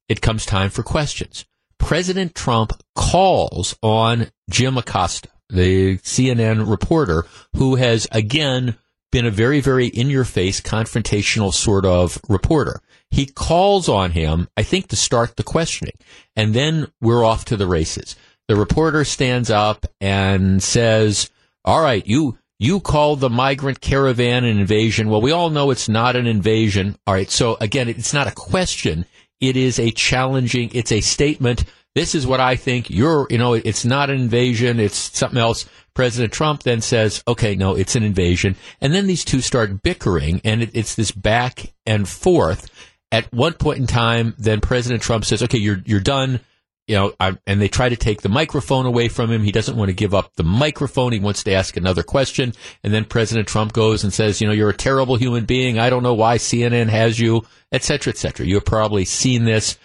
it comes time for questions. President Trump calls on Jim Acosta, the CNN reporter, who has again been a very, very in your face, confrontational sort of reporter. He calls on him, I think, to start the questioning. And then we're off to the races. The reporter stands up and says, All right, you, you call the migrant caravan an invasion. Well, we all know it's not an invasion. All right. So again, it's not a question. It is a challenging, it's a statement. This is what I think. You're, you know, it's not an invasion. It's something else. President Trump then says, okay, no, it's an invasion. And then these two start bickering and it, it's this back and forth. At one point in time, then President Trump says, okay, you're, you're done. You know, I, and they try to take the microphone away from him. He doesn't want to give up the microphone. He wants to ask another question. And then President Trump goes and says, you know, you're a terrible human being. I don't know why CNN has you et cetera, et cetera. You have probably seen this.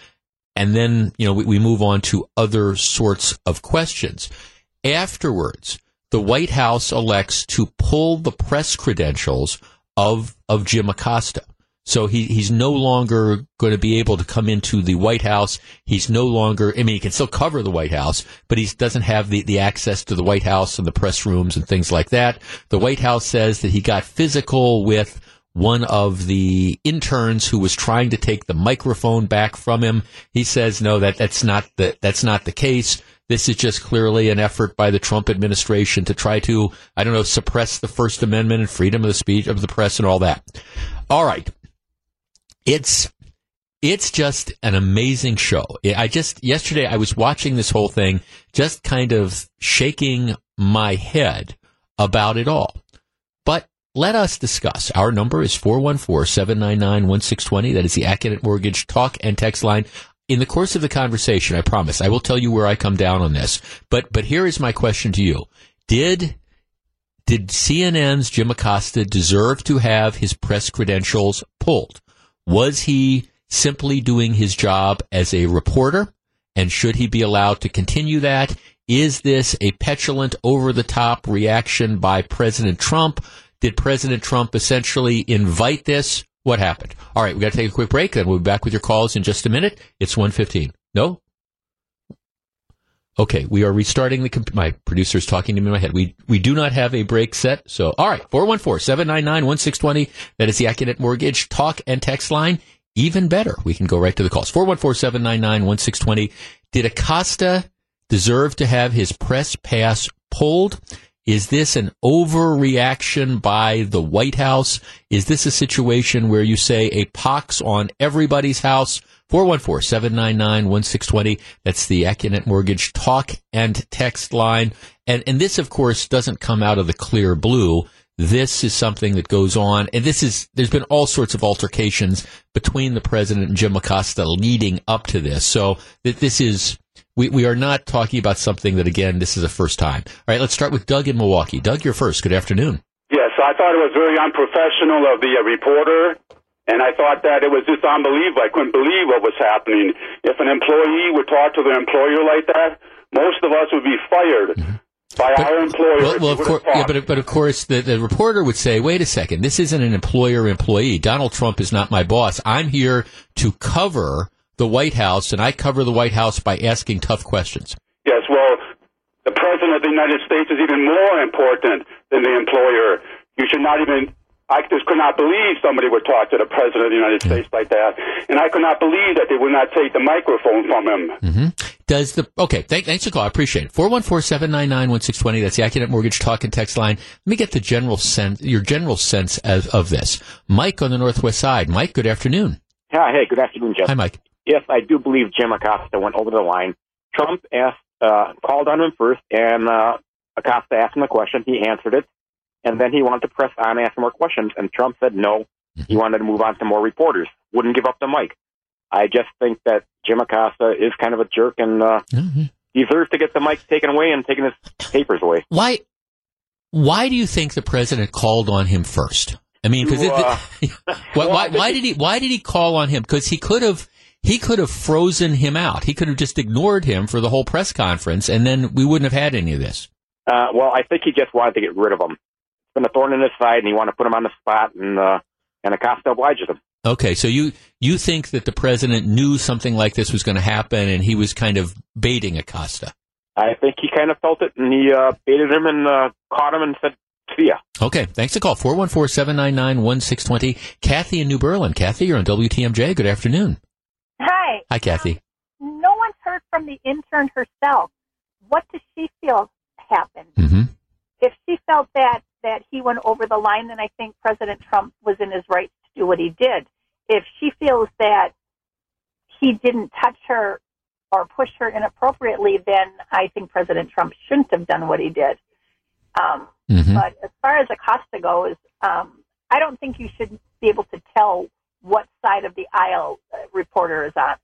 And then, you know, we, we move on to other sorts of questions. Afterwards, the White House elects to pull the press credentials of, of Jim Acosta. So he, he's no longer going to be able to come into the White House. He's no longer, I mean, he can still cover the White House, but he doesn't have the, the access to the White House and the press rooms and things like that. The White House says that he got physical with one of the interns who was trying to take the microphone back from him. He says, no, that, that's not the, that's not the case. This is just clearly an effort by the Trump administration to try to, I don't know, suppress the First Amendment and freedom of the speech of the press and all that. All right. It's, it's just an amazing show. I just, yesterday I was watching this whole thing, just kind of shaking my head about it all But let us discuss. Our number is 414-799-1620. That is the Accunet Mortgage talk and text line. In the course of the conversation, I promise, I will tell you where I come down on this. But, but here is my question to you. Did, did CNN's Jim Acosta deserve to have his press credentials pulled? Was he simply doing his job as a reporter? And should he be allowed to continue that? Is this a petulant, over the top reaction by President Trump? Did President Trump essentially invite this What happened? All right, we got to take a quick break. Then we'll be back with your calls in just a minute. It's one fifteen. No. Okay, we are restarting the. Comp- my producer's talking to me in my head. We we do not have a break set. So, all right, 414-799-1620. That is the Accunet Mortgage talk and text line. Even better, we can go right to the calls. 414-799-1620. Did Acosta deserve to have his press pass pulled? Is this an overreaction by the White House? Is this a situation where you say a pox on everybody's house? 414-799-1620. That's the Accunet Mortgage talk and text line. And, and this, of course, doesn't come out of the clear blue. This is something that goes on, and this is, there's been all sorts of altercations between the president and Jim Acosta leading up to this. So that this is, we, we are not talking about something that, again, this is a first time. All right, let's start with Doug in Milwaukee. Doug, you're first. Good afternoon. Yes, I thought it was very unprofessional of the uh, reporter, and I thought that it was just unbelievable. I couldn't believe what was happening. If an employee would talk to their employer like that, most of us would be fired. Mm-hmm by but, our employer. Well, well of course, yeah, but but of course, the, the reporter would say, "Wait a second, this isn't an employer-employee. Donald Trump is not my boss. I'm here to cover the White House, and I cover the White House by asking tough questions." Yes, well, the president of the United States is even more important than the employer. You should not even. I just could not believe somebody would talk to the president of the United States like that, and I could not believe that they would not take the microphone from him. Mm-hmm. Does the okay? Thank, thanks for the call. I appreciate it. Four one four seven nine nine one six twenty. That's the Accunet Mortgage talk and text line. Let me get the general sense, your general sense of, of this. Mike on the Northwest Side. Mike, good afternoon. Hi, hey, good afternoon, Jeff. Hi, Mike. Yes, I do believe Jim Acosta went over the line. Trump asked, uh, called on him first, and uh, Acosta asked him a question. He answered it, and then he wanted to press on, ask more questions, and Trump said no. Mm-hmm. He wanted to move on to more reporters. Wouldn't give up the mic. I just think that Jim Acosta is kind of a jerk and uh, mm-hmm. deserves to get the mic taken away and taking his papers away. Why? Why do you think the president called on him first? I mean, because uh, why, why, why did he why did he call on him? Because he could have he could have frozen him out. He could have just ignored him for the whole press conference, and then we wouldn't have had any of this. Uh, well, I think he just wanted to get rid of him. It's been a thorn in his side, and he wanted to put him on the spot, and uh, and Acosta obliges him. Okay, so you you think that the president knew something like this was going to happen, and he was kind of baiting Acosta? I think he kind of felt it, and he uh, baited him and uh, caught him and said, "See ya." Okay, thanks for call. 414-799-1620. Kathy in New Berlin. Kathy, you're on WTMJ. Good afternoon. Hi. Hi, Kathy. Um, no one's heard from the intern herself. What does she feel happened? Mm-hmm. If she felt that that he went over the line, then I think President Trump was in his right to do what he did if she feels that he didn't touch her or push her inappropriately, then I think President Trump shouldn't have done what he did. Um, mm-hmm. But as far as Acosta goes, um, I don't think you should be able to tell what side of the aisle a reporter is on.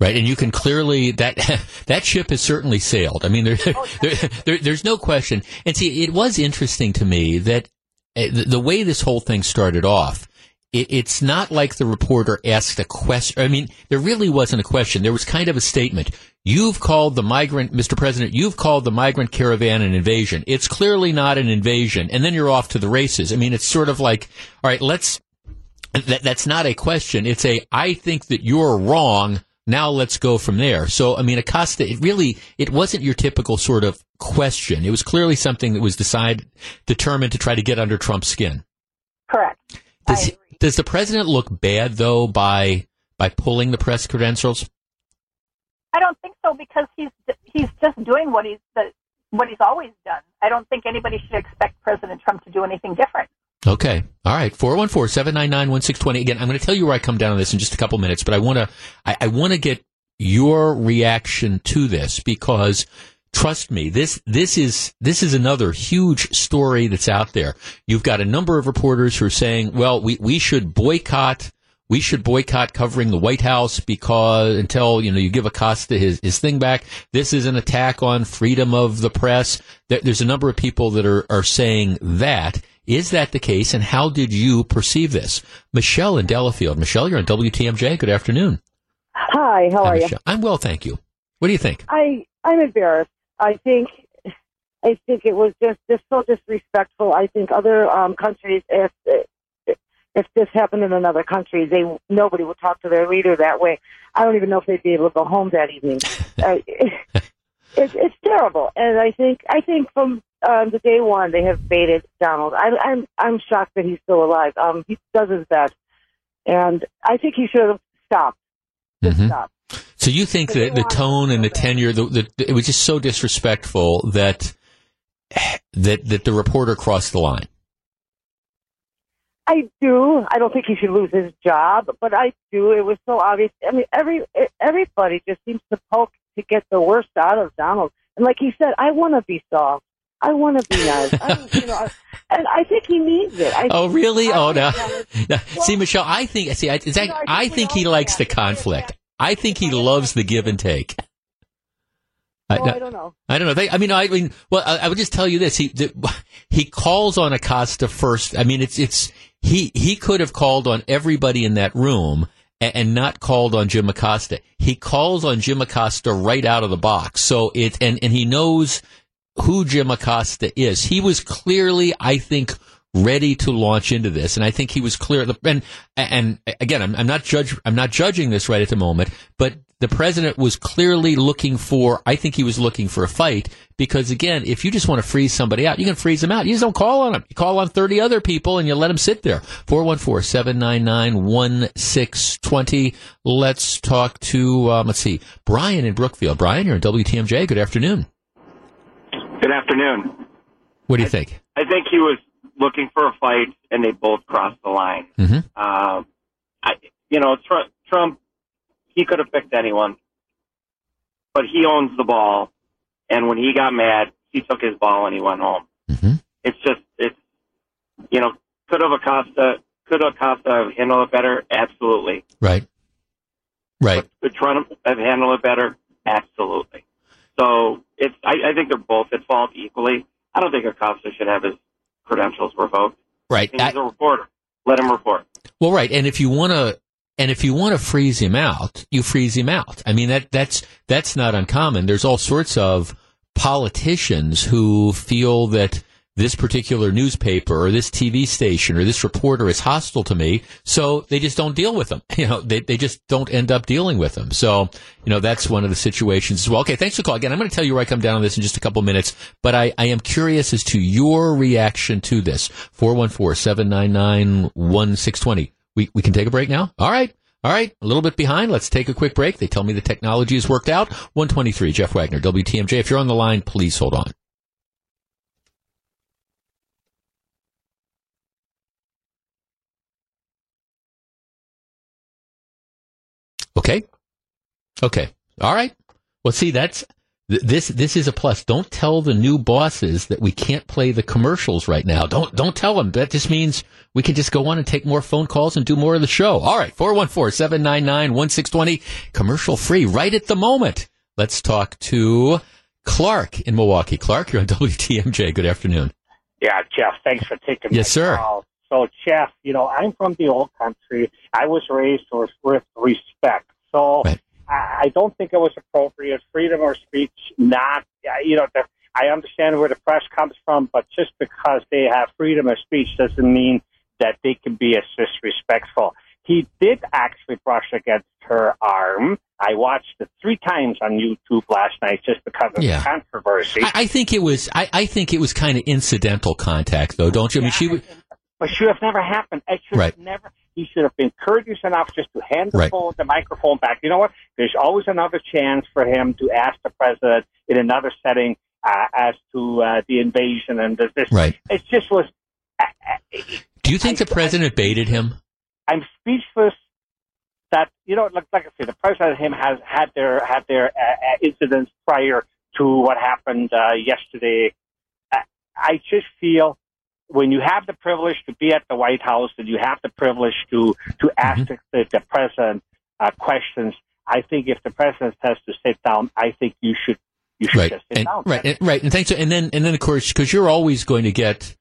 Right, and you can clearly that that ship has certainly sailed. I mean, there, oh, there, there, there's no question. And see, it was interesting to me that uh, the, the way this whole thing started off it, it's not like the reporter asked a question. I mean, there really wasn't a question. There was kind of a statement. You've called the migrant, Mr. President, you've called the migrant caravan an invasion. It's clearly not an invasion. And then you're off to the races. I mean, it's sort of like, all right, let's, that, that's not a question. It's a, I think that you're wrong. Now let's go from there. So, I mean, Acosta, it really, it wasn't your typical sort of question. It was clearly something that was decided, determined to try to get under Trump's skin. Correct. Does, does the president look bad though by by pulling the press credentials? I don't think so because he's he's just doing what he's the, what he's always done. I don't think anybody should expect President Trump to do anything different. Okay. All right. 414-799-1620. Again, I'm going to tell you where I come down on this in just a couple minutes, but I want to, I, I want to get your reaction to this because trust me, this this is this is another huge story that's out there. You've got a number of reporters who are saying, "Well, we we should boycott." We should boycott covering the White House because until you know you give Acosta his, his thing back, this is an attack on freedom of the press. There's a number of people that are, are saying that. Is that the case? And how did you perceive this? Michelle in Delafield. Michelle, you're on WTMJ. Good afternoon. Hi, how Hi, are Michelle. you? I'm well, thank you. What do you think? I I'm embarrassed. I think I think it was just just so disrespectful. I think other um, countries, if if this happened in another country, they nobody would talk to their leader that way. I don't even know if they'd be able to go home that evening. uh, it's it's terrible, and I think I think from um, the day one they have baited Donald. I, I'm I'm shocked that he's still alive. Um, he does his best, and I think he should have stopped. Just Mhm. stop. So you think that the tone and the tenure, the, the, it was just so disrespectful that that that the reporter crossed the line. I do. I don't think he should lose his job, but I do. It was so obvious. I mean, every everybody just seems to poke to get the worst out of Donald. And like he said, I want to be soft. I want to be nice. I, you know, I- and I think he needs it. I, Oh, really? I Oh, no. think- Now, see, Michelle, I think. See, I, it's like, I think he likes the conflict. I think he loves the give and take. I, Well, I don't know. I don't know. They, I mean, I mean, well, I, I would just tell you this: he the, he calls on Acosta first. I mean, it's it's he he could have called on everybody in that room and, and not called on Jim Acosta. He calls on Jim Acosta right out of the box. So it and and he knows who Jim Acosta is. He was clearly, I think, ready to launch into this, and I think he was clear. And and again, I'm, I'm not judge. I'm not judging this right at the moment, but the president was clearly looking for. I think he was looking for a fight because again, if you just want to freeze somebody out, you can freeze them out. You just don't call on them. You call on 30 other people and you let them sit there. 414-799-1620. Let's talk to. Um, let's see, Brian in Brookfield. Brian, you're in WTMJ. Good afternoon. Good afternoon. What do you think? I think he was looking for a fight, and they both crossed the line. Mm-hmm. Um, I, you know, Trump, Trump, he could have picked anyone, but he owns the ball, and when he got mad, he took his ball and he went home. Mm-hmm. It's just, it's, you know, could have Acosta, could Acosta have handled it better? Absolutely. Right. Right. Could Trump have handled it better? Absolutely. So it's, I, I think they're both at fault equally. I don't think Acosta should have his credentials revoked. Right. He's a reporter. Let him report. Well, right, and if you want to, and if you want to freeze him out, you freeze him out. I mean that that's that's not uncommon. There's all sorts of politicians who feel that this particular newspaper or this TV station or this reporter is hostile to me, so they just don't deal with them. You know, they they just don't end up dealing with them. So you know that's one of the situations as well. Okay, thanks for the call again. I'm going to tell you where I come down on this in just a couple minutes, but I, I am curious as to your reaction to this. 414-799-1620. We we can take a break now. All right. All right, a little bit behind. Let's take a quick break. They tell me the technology has worked out. 123, Jeff Wagner, WTMJ. If you're on the line, please hold on. Okay. Okay. All right. Well, see, that's th- this. This is a plus. Don't tell the new bosses that we can't play the commercials right now. Don't don't tell them. That just means we can just go on and take more phone calls and do more of the show. All right. 414-799-1620. Commercial free right at the moment. Let's talk to Clark in Milwaukee. Clark, you're on WTMJ. Good afternoon. Yeah, Jeff, thanks for taking Yes, my sir. call. So, Jeff, you know, I'm from the old country. I was raised with with respect. So I, I don't think it was appropriate. Freedom of speech, not, you know, the, I understand where the press comes from, but just because they have freedom of speech doesn't mean that they can be as disrespectful. He did actually brush against her arm. I watched it three times on YouTube last night just because of Yeah. the controversy. I, I think it was. I, I think it was kind of incidental contact, though, don't you? I mean, she. w- But should have never happened. It should Right. have never. He should have been courteous enough just to hand the Right. phone, the microphone back. You know what? There's always another chance for him to ask the president in another setting uh, as to uh, the invasion and this. this. Right. It just was. Do you think the president baited him? I'm speechless. That you know, like, like I say, the president and him has had their had their uh, uh, incidents prior to what happened uh, yesterday. I, I just feel when you have the privilege to be at the White House and you have the privilege to to ask Mm-hmm. the, the president uh, questions, I think if the president has to sit down, I think you should you should Right. just sit And, down. right. And, right. And thanks. And then, and then, of course, because you're always going to get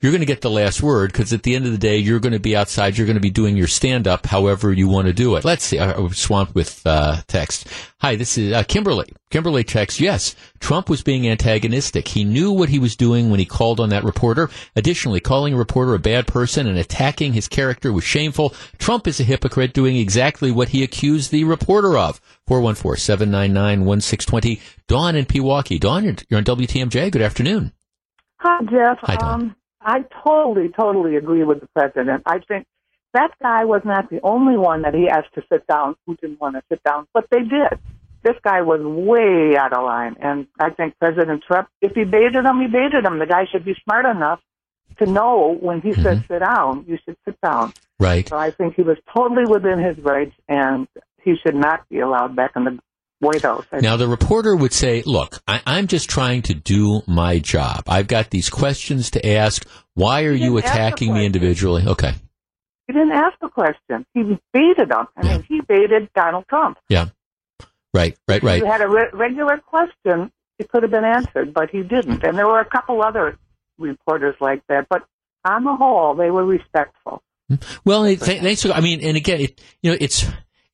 you're going to get the last word because at the end of the day, you're going to be outside. You're going to be doing your stand up however you want to do it. Let's see. I was swamped with uh, text. Hi, this is uh, Kimberly. Kimberly text, yes, Trump was being antagonistic. He knew what he was doing when he called on that reporter. Additionally, calling a reporter a bad person and attacking his character was shameful. Trump is a hypocrite doing exactly what he accused the reporter of. 414-799-1620. Dawn in Pewaukee. Dawn, you're, you're on WTMJ. Good afternoon. Hi, Jeff. Hi, Dawn. Um, I totally, totally agree with the president. I think that guy was not the only one that he asked to sit down who didn't want to sit down, but they did. This guy was way out of line, and I think President Trump, if he baited him, he baited him. The guy should be smart enough to know when he said mm-hmm. sit down, you should sit down. Right. So I think he was totally within his rights, and he should not be allowed back in the White House. I Now, the reporter would say, Look, I, I'm just trying to do my job. I've got these questions to ask. Why are you didn't ask the attacking me individually? Okay. He didn't ask the question. He baited him. I mean, he baited Donald Trump. Yeah. Right, right, right. If you had a re- regular question, it could have been answered, but he didn't. And there were a couple other reporters like that. But on the whole, they were respectful. Hmm. Well, it, th- thanks. I mean, and again, it, you know, it's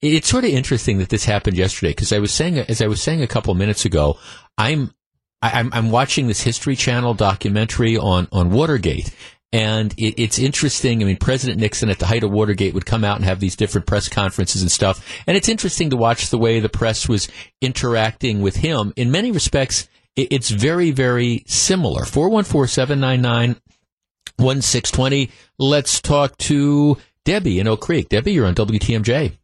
it's sort of interesting that this happened yesterday because I was saying, as I was saying a couple minutes ago, I'm I'm I'm watching this History Channel documentary on on Watergate. And it, it's interesting. I mean, President Nixon at the height of Watergate would come out and have these different press conferences and stuff. And it's interesting to watch the way the press was interacting with him. In many respects, it, it's very, very similar. 414 799 1620. Let's talk to Debbie in Oak Creek. Debbie, you're on WTMJ.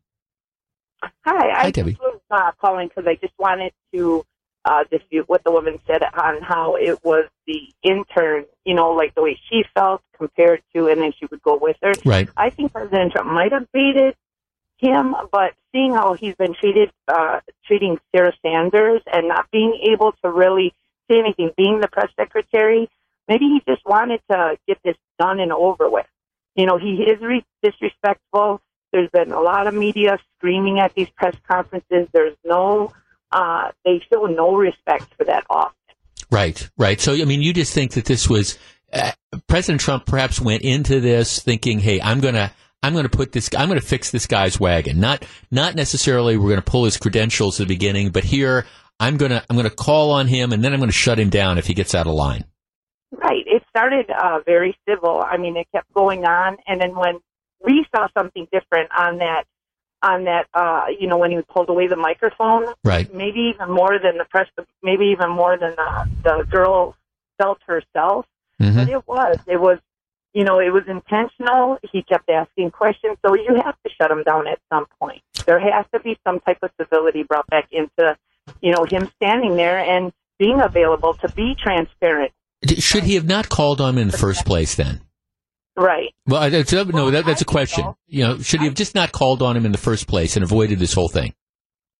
Hi, I Hi, Debbie. just was uh, calling because I just wanted to uh, dispute what the woman said on how it was the intern, you know, like the way she felt compared to, and then she would go with her. Right. I think President Trump might have baited him, but seeing how he's been treated, uh, treating Sarah Sanders and not being able to really say anything, being the press secretary, maybe he just wanted to get this done and over with. You know, he is re- disrespectful. There's been a lot of media screaming at these press conferences. There's no, uh, they show no respect for that office. Right, right. So, I mean, you just think that this was uh, President Trump perhaps went into this thinking, "Hey, I'm gonna, I'm gonna put this, I'm gonna fix this guy's wagon." Not, not necessarily we're gonna pull his credentials at the beginning, but here I'm gonna, I'm gonna call on him, and then I'm gonna shut him down if he gets out of line. Right. It started uh, very civil. I mean, it kept going on, and then when we saw something different on that, on that, uh, you know, when he pulled away the microphone, Right. maybe even more than the press, maybe even more than the the girl felt herself. Mm-hmm. But it was, it was, you know, it was intentional. He kept asking questions, so you have to shut him down at some point. There has to be some type of civility brought back into, you know, him standing there and being available to be transparent. Should he have not called on him in the first place then? Right. Well, I- that's, no, that, that's a question. You know, should he have just not called on him in the first place and avoided this whole thing?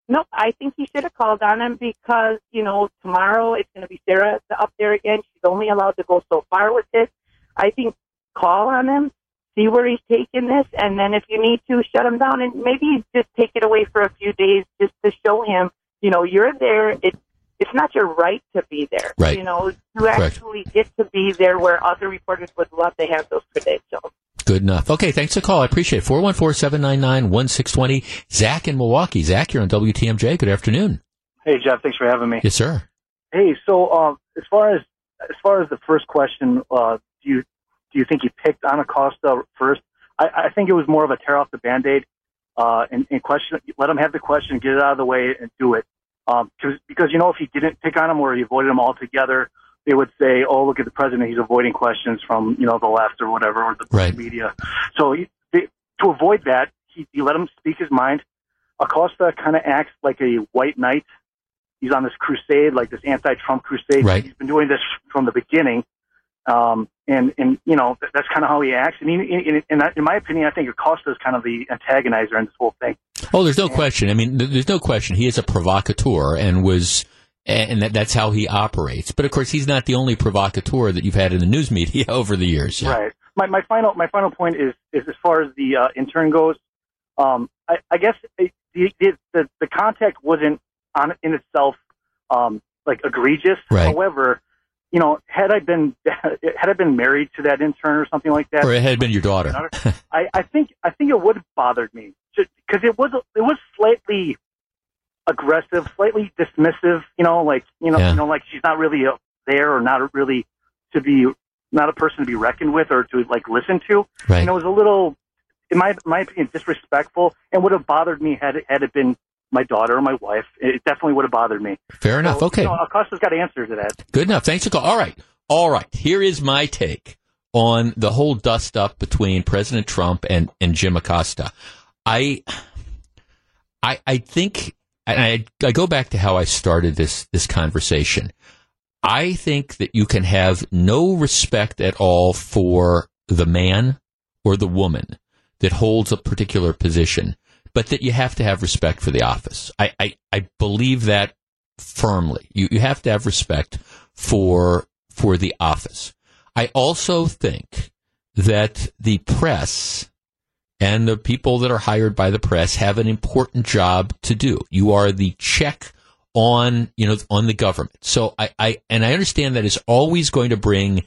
Nope, I think he should have called on him because, you know, tomorrow it's going to be Sarah up there again. She's only allowed to go so far with this. I think call on him, see where he's taking this, and then if you need to, shut him down and maybe just take it away for a few days just to show him, you know, you're there. It's it's not your right to be there. Right. You know, you Correct. actually get to be there where other reporters would love to have those credentials. Good enough. Okay, thanks for the call. I appreciate it. 414-799-1620. Zach in Milwaukee. Zach, you're on WTMJ. Good afternoon. Hey Jeff, thanks for having me. Yes, sir. Hey, so um, as far as as far as the first question, uh, do you do you think he picked on Acosta first? I, I think it was more of a tear off the band aid uh, and, and question. Let him have the question, get it out of the way, and do it. Um, cause, because you know if he didn't pick on him or he avoided him altogether, they would say, "Oh, look at the president; he's avoiding questions from you know the left or whatever or the Right. media." So he, they, to avoid that, he, he let him speak his mind. Acosta kind of acts like a white knight. He's on this crusade, like this anti-Trump crusade. Right. He's been doing this from the beginning, um, and and you know that's kind of how he acts. And he, in, in, in my opinion, I think Acosta is kind of the antagonizer in this whole thing. Oh, there's no question. I mean, there's no question. He is a provocateur and was, and that, that's how he operates. But of course, he's not the only provocateur that you've had in the news media over the years. Yeah. Right. My my final my final point is is as far as the uh, intern goes. Um, I, I guess it, the, the the contact wasn't on in itself um, like egregious. Right. However, you know, had I been had I been married to that intern or something like that, or it had been your daughter, I, I think I think it would have bothered me because it was it was slightly aggressive, slightly dismissive. You know, like you know, Yeah. you know, like she's not really uh, there or not really to be not a person to be reckoned with or to like listen to. Right. Know, it was a little, in my my opinion, disrespectful and would have bothered me had it had it been my daughter or my wife. It definitely would have bothered me. Fair enough. So, Okay. You know, Acosta's got answers to that. Good enough. Thanks for call. All right. All right. Here is my take on the whole dust up between President Trump and, and Jim Acosta. I, I, I think, and I, I go back to how I started this, this conversation. I think that you can have no respect at all for the man or the woman that holds a particular position, but that you have to have respect for the office. I, I, I believe that firmly. You, you have to have respect for, for the office. I also think that the press and the people that are hired by the press have an important job to do. You are the check on, you know, on the government. So I, I, and I understand that is always going to bring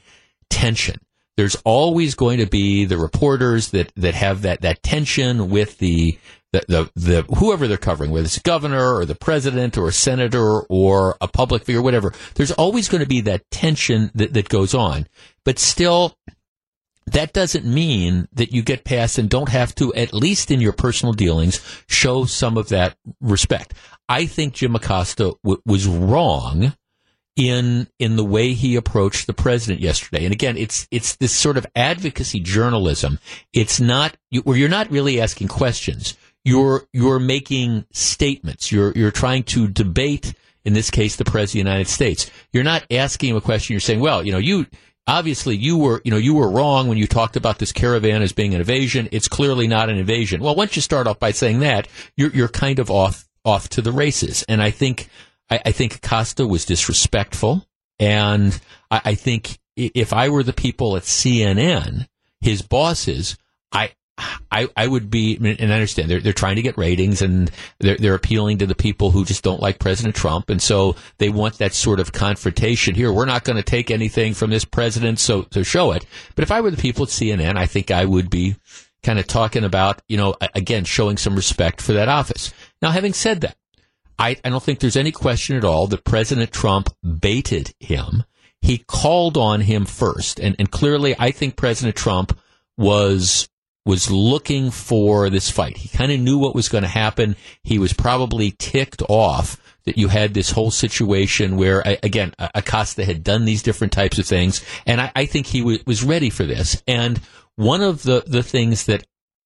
tension. There's always going to be the reporters that, that have that, that tension with the, the, the, the, whoever they're covering, whether it's a governor or the president or a senator or a public figure, whatever. There's always going to be that tension that, that goes on. But still, that doesn't mean that you get past and don't have to, at least in your personal dealings, show some of that respect. I think Jim Acosta w- was wrong in in the way he approached the president yesterday. And again, it's it's this sort of advocacy journalism. It's not you, where you're not really asking questions. You're you're making statements. You're you're trying to debate. In this case, the president of the United States. You're not asking him a question. You're saying, well, you know, you obviously you were you know you were wrong when you talked about this caravan as being an invasion. It's clearly not an invasion. Well, once you start off by saying that, you're you're kind of off off to the races. And I think I, I think Costa was disrespectful, and I, I think if I were the people at CNN, his bosses, I. I, I would be, and I understand they're, they're trying to get ratings and they're, they're appealing to the people who just don't like President Trump. And so they want that sort of confrontation here. We're not going to take anything from this president, so to show it. But if I were the people at CNN, I think I would be kind of talking about, you know, again, showing some respect for that office. Now, having said that, I, I don't think there's any question at all that President Trump baited him. He called on him first. And, and clearly, I think President Trump was was looking for this fight. He kind of knew what was going to happen. He was probably ticked off that you had this whole situation where, again, Acosta had done these different types of things, and I, I think he w- was ready for this. And one of the, the things that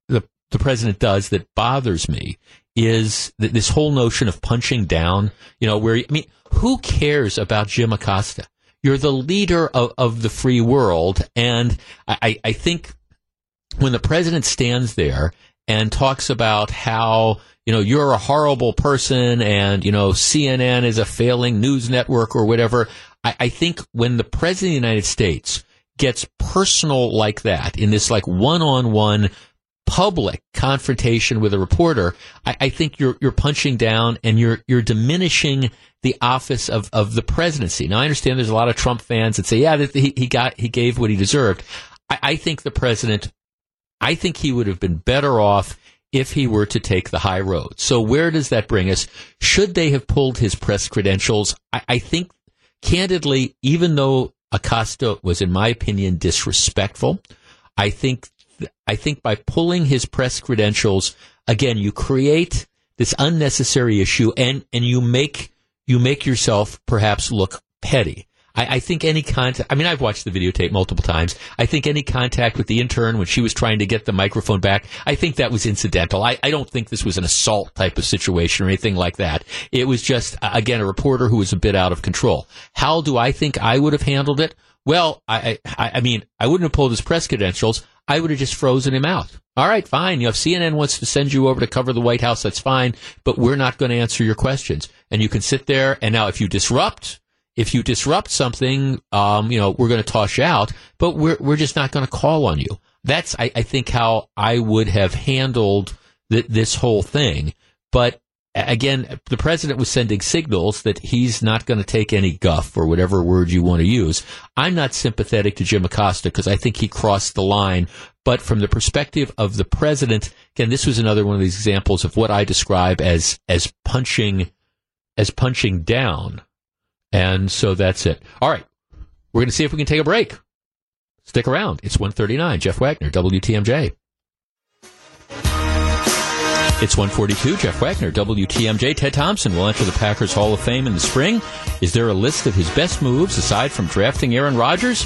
the, the president does that bothers me is th- this whole notion of punching down, you know, where, I mean, who cares about Jim Acosta? You're the leader of, of the free world, and I- I think when the president stands there and talks about how you know you're a horrible person and you know CNN is a failing news network or whatever, I, I think when the president of the United States gets personal like that in this like one-on-one public confrontation with a reporter, I, I think you're you're punching down and you're you're diminishing the office of, of the presidency. Now I understand there's a lot of Trump fans that say, yeah, he, he got he gave what he deserved. I, I think the president I think he would have been better off if he were to take the high road. So where does that bring us? Should they have pulled his press credentials? I, I think, candidly, even though Acosta was, in my opinion, disrespectful, I think I think by pulling his press credentials, again, you create this unnecessary issue and, and you make you make yourself perhaps look petty. I, I think any contact, I mean, I've watched the videotape multiple times. I think any contact with the intern when she was trying to get the microphone back, I think that was incidental. I, I don't think this was an assault type of situation or anything like that. It was just, again, a reporter who was a bit out of control. How do I think I would have handled it? Well, I, I, I mean, I wouldn't have pulled his press credentials. I would have just frozen him out. All right, fine. You know, if CNN wants to send you over to cover the White House, that's fine, but we're not going to answer your questions. And you can sit there. And now if you disrupt, if you disrupt something, um, you know, we're going to toss you out, but we're, we're just not going to call on you. That's, I, I think, how I would have handled th- this whole thing. But again, the president was sending signals that he's not going to take any guff or whatever word you want to use. I'm not sympathetic to Jim Acosta because I think he crossed the line. But from the perspective of the president, again, this was another one of these examples of what I describe as as punching as punching down. And so that's it. All right. We're going to see if we can take a break. Stick around. It's 139. Jeff Wagner, WTMJ. It's 142. Jeff Wagner, WTMJ. Ted Thompson will enter the Packers Hall of Fame in the spring. Is there a list of his best moves aside from drafting Aaron Rodgers?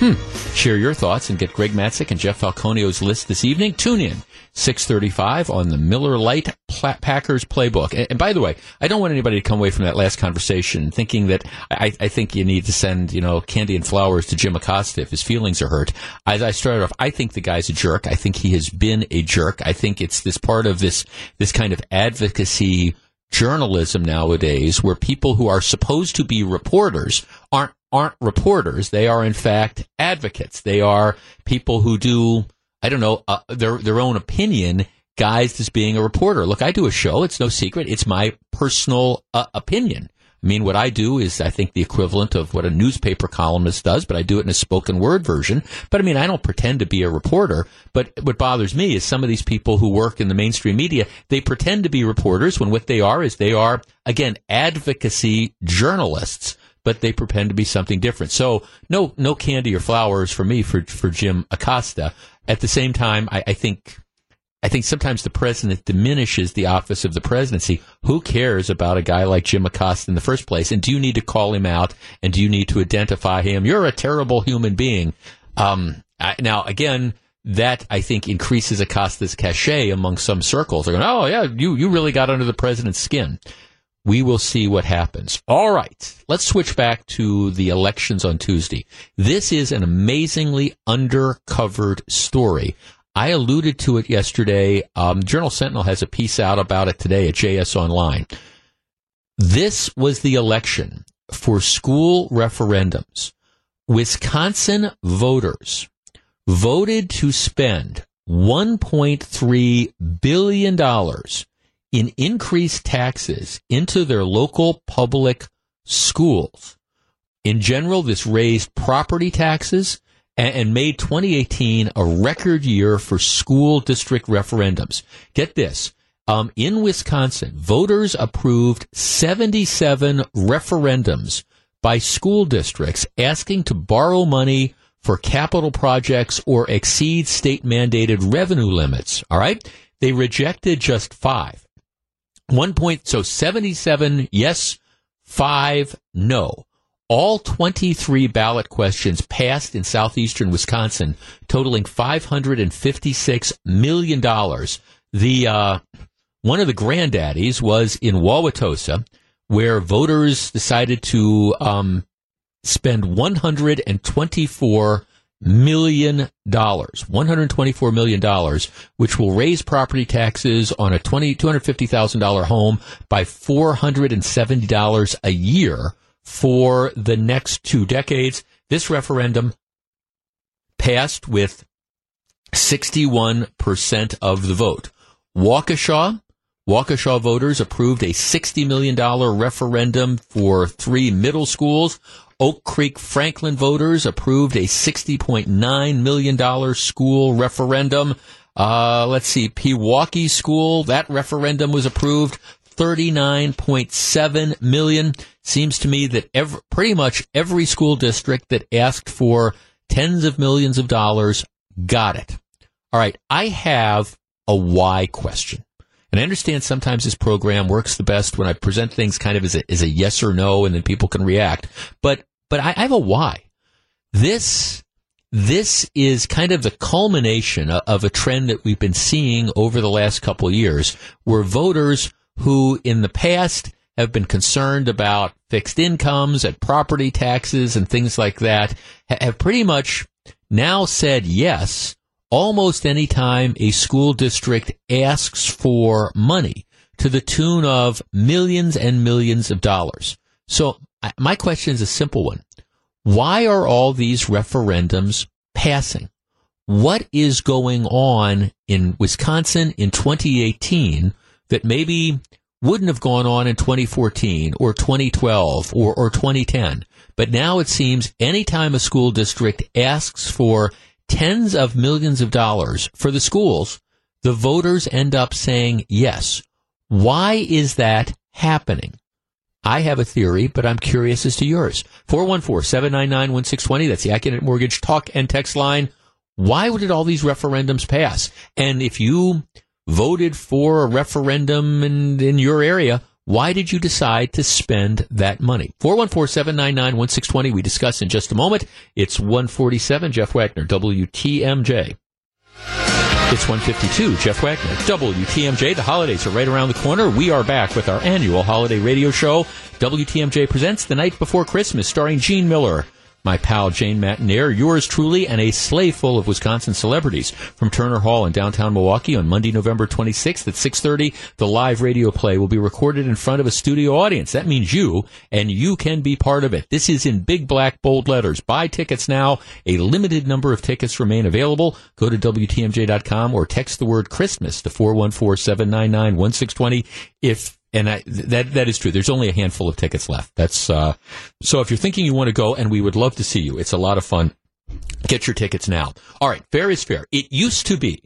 Hmm. Share your thoughts and get Greg Matzek and Jeff Falconio's list this evening. Tune in 635 on the Miller Lite Packers playbook. And, by the way, I don't want anybody to come away from that last conversation thinking that I, I, think you need to send, you know, candy and flowers to Jim Acosta if his feelings are hurt. As I started off, I think the guy's a jerk. I think he has been a jerk. I think it's this part of this, this kind of advocacy journalism nowadays where people who are supposed to be reporters aren't aren't reporters. They are, in fact, advocates. They are people who do, I don't know, uh, their, their own opinion guised as being a reporter. Look, I do a show. It's no secret. It's my personal uh, opinion. I mean, what I do is, I think, the equivalent of what a newspaper columnist does, but I do it in a spoken word version. But I mean, I don't pretend to be a reporter. But what bothers me is some of these people who work in the mainstream media, they pretend to be reporters when what they are is they are, again, advocacy journalists but they pretend to be something different. So no, no candy or flowers for me for, for Jim Acosta. At the same time, I, I think, I think sometimes the president diminishes the office of the presidency. Who cares about a guy like Jim Acosta in the first place? And do you need to call him out? And do you need to identify him? You're a terrible human being. Um, I, now again, that I think increases Acosta's cachet among some circles. They're going, oh yeah, you you really got under the president's skin we will see what happens. All right. Let's switch back to the elections on Tuesday. This is an amazingly undercovered story. I alluded to it yesterday. Um, Journal Sentinel has a piece out about it today at JS Online. This was the election for school referendums. Wisconsin voters voted to spend $1.3 billion in increased taxes into their local public schools. In general, this raised property taxes and, made 2018 a record year for school district referendums. Get this. Um, in Wisconsin, voters approved 77 referendums by school districts asking to borrow money for capital projects or exceed state mandated revenue limits. All right. They rejected just five. One point, so 77 yes, five no. All 23 ballot questions passed in southeastern Wisconsin, totaling $556 million. The, uh, one of the granddaddies was in Wauwatosa, where voters decided to, um, spend 124 million dollars, $124 million, which will raise property taxes on a $20, $250,000 home by $470 a year for the next two decades. This referendum passed with 61% of the vote. Waukesha, Waukesha voters approved a $60 million referendum for three middle schools. Oak Creek Franklin voters approved a $60.9 million school referendum. Uh, let's see, Pewaukee School, that referendum was approved. 39.7 million. Seems to me that every, pretty much every school district that asked for tens of millions of dollars got it. All right. I have a why question. And I understand sometimes this program works the best when I present things kind of as a, as a yes or no and then people can react. But, but I, I have a why. This, this is kind of the culmination of a trend that we've been seeing over the last couple of years where voters who in the past have been concerned about fixed incomes and property taxes and things like that have pretty much now said yes almost any time a school district asks for money to the tune of millions and millions of dollars. So my question is a simple one. Why are all these referendums passing? What is going on in Wisconsin in 2018 that maybe wouldn't have gone on in 2014 or 2012 or, or 2010. But now it seems anytime a school district asks for tens of millions of dollars for the schools, the voters end up saying yes. Why is that happening? I have a theory, but I'm curious as to yours. 414-799-1620. That's the Accunet Mortgage talk and text line. Why did all these referendums pass? And if you voted for a referendum in, in your area, why did you decide to spend that money? 414-799-1620. We discuss in just a moment. It's 147. Jeff Wagner, WTMJ. It's 152. Jeff Wagner, WTMJ. The holidays are right around the corner. We are back with our annual holiday radio show. WTMJ presents The Night Before Christmas, starring Gene Mueller my pal Jane Matenaer, yours truly, and a sleigh full of Wisconsin celebrities from Turner Hall in downtown Milwaukee on Monday, November 26th at 6:30. The live radio play will be recorded in front of a studio audience. That means you, and you can be part of it. This is in big black bold letters. Buy tickets now. A limited number of tickets remain available. Go to WTMJ.com or text the word Christmas to 414-799-1620 if and I, that that is true. There's only a handful of tickets left. That's uh, so. If you're thinking you want to go, and we would love to see you, it's a lot of fun. Get your tickets now. All right, fair is fair. It used to be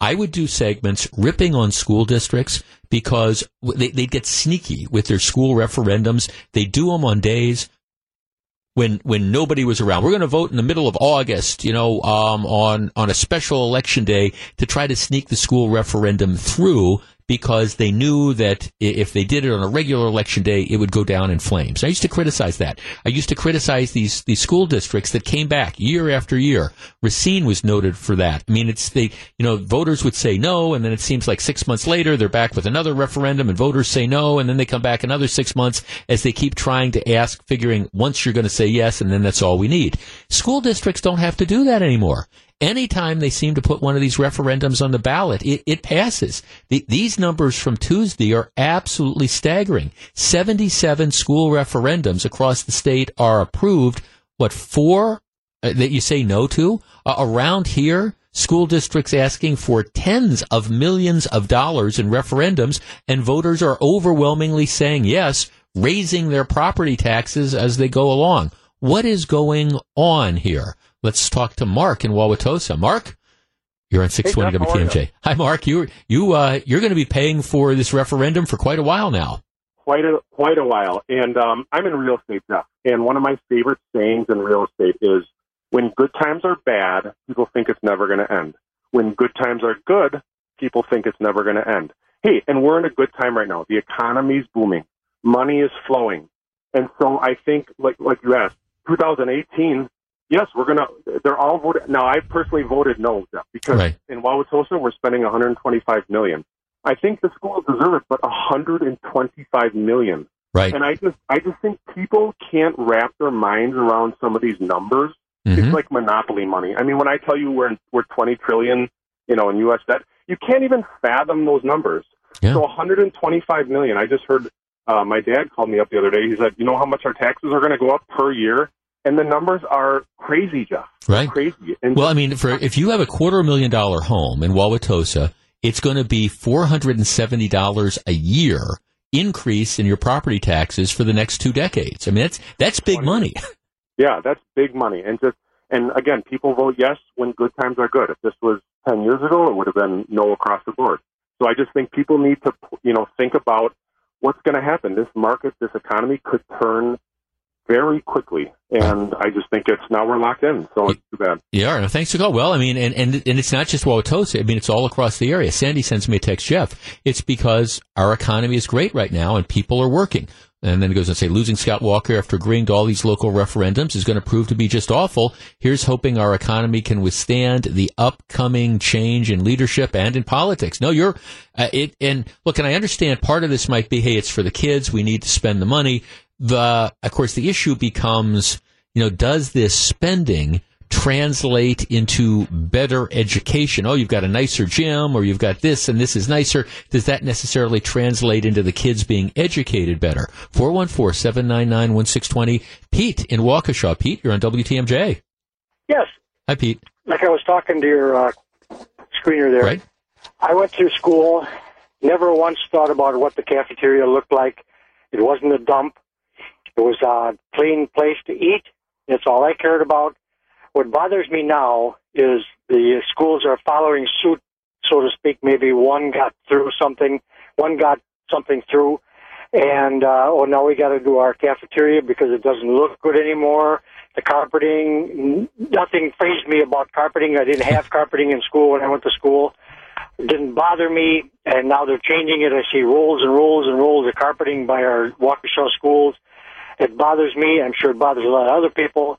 I would do segments ripping on school districts because they, would get sneaky with their school referendums. They do them on days when when nobody was around. We're going to vote in the middle of August, you know, um, on on a special election day to try to sneak the school referendum through because they knew that if they did it on a regular election day, it would go down in flames. I used to criticize that. I used to criticize these these school districts that came back year after year. Racine was noted for that. I mean, it's they, you know, voters would say no, and then it seems like six months later they're back with another referendum, and voters say no, and then they come back another six months as they keep trying to ask, figuring once you're going to say yes, and then that's all we need. School districts don't have to do that anymore anytime they seem to put one of these referendums on the ballot, it, it passes. The, these numbers from Tuesday are absolutely staggering. 77 school referendums across the state are approved. What, four uh, that you say no to? Uh, around here, school districts asking for tens of millions of dollars in referendums, and voters are overwhelmingly saying yes, raising their property taxes as they go along. What is going on here? Let's talk to Mark in Wauwatosa. Mark, you're on 620 hey, WTMJ. Hi, Mark. You you uh, you're going to be paying for this referendum for quite a while now. Quite a quite a while, and um, I'm in real estate now. And one of my favorite sayings in real estate is, "When good times are bad, people think it's never going to end. When good times are good, people think it's never going to end." Hey, and we're in a good time right now. The economy's booming, money is flowing, and so I think, like like you asked, 2018 Yes, we're gonna. They're all voted. Now, I personally voted no because right. in Wauwatosa we're spending 125 million. I think the schools deserve it, but 125 million. Right. And I just, I just think people can't wrap their minds around some of these numbers. Mm-hmm. It's like monopoly money. I mean, when I tell you we're we're 20 trillion, you know, in U.S. debt, you can't even fathom those numbers. Yeah. So 125 million. I just heard uh, my dad called me up the other day. He said, "You know how much our taxes are going to go up per year?" And the numbers are crazy, Jeff. Right, crazy. And well, I mean, for if you have a quarter million dollar home in Wauwatosa, it's going to be four hundred and seventy dollars a year increase in your property taxes for the next two decades. I mean, that's that's big money. Yeah, that's big money, and just and again, people vote yes when good times are good. If this was ten years ago, it would have been no across the board. So I just think people need to, you know, think about what's going to happen. This market, this economy could turn very quickly. And I just think it's now we're locked in, so it's too bad. Yeah, thanks to call. Well, I mean, and, and and it's not just Wauwatosa. I mean, it's all across the area. Sandy sends me a text, Jeff. It's because our economy is great right now, and people are working. And then it goes and say losing Scott Walker after agreeing to all these local referendums is going to prove to be just awful. Here's hoping our economy can withstand the upcoming change in leadership and in politics. No, you're uh, it. And look, and I understand part of this might be, hey, it's for the kids. We need to spend the money the of course the issue becomes you know does this spending translate into better education? Oh you've got a nicer gym or you've got this and this is nicer. Does that necessarily translate into the kids being educated better? 414-799-1620 pete in waukesha. Pete you're on wtmj yes. Hi pete. Like i was talking to your uh, screener there. Right. I went to school Never once thought about what the cafeteria looked like. It wasn't a dump. It was a clean place to eat. That's all I cared about. What bothers me now is the schools are following suit, so to speak. Maybe one got through something, one got something through, and uh, oh, now we got to do our cafeteria because it doesn't look good anymore. The carpeting, nothing phased me about carpeting. I didn't have carpeting in school when I went to school. It didn't bother me, and now they're changing it. I see rolls and rolls and rolls of carpeting by our Waukesha schools. It bothers me. I'm sure it bothers a lot of other people.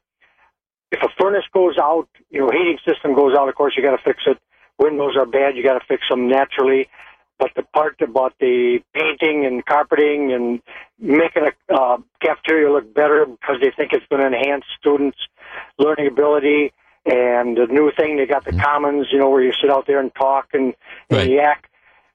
If a furnace goes out, you know, heating system goes out, of course you got to fix it. Windows are bad, you got to fix them naturally. But the part about the painting and carpeting and making a uh, cafeteria look better because they think it's going to enhance students' learning ability, and the new thing they got the commons, you know, where you sit out there and talk and, and Right. yak.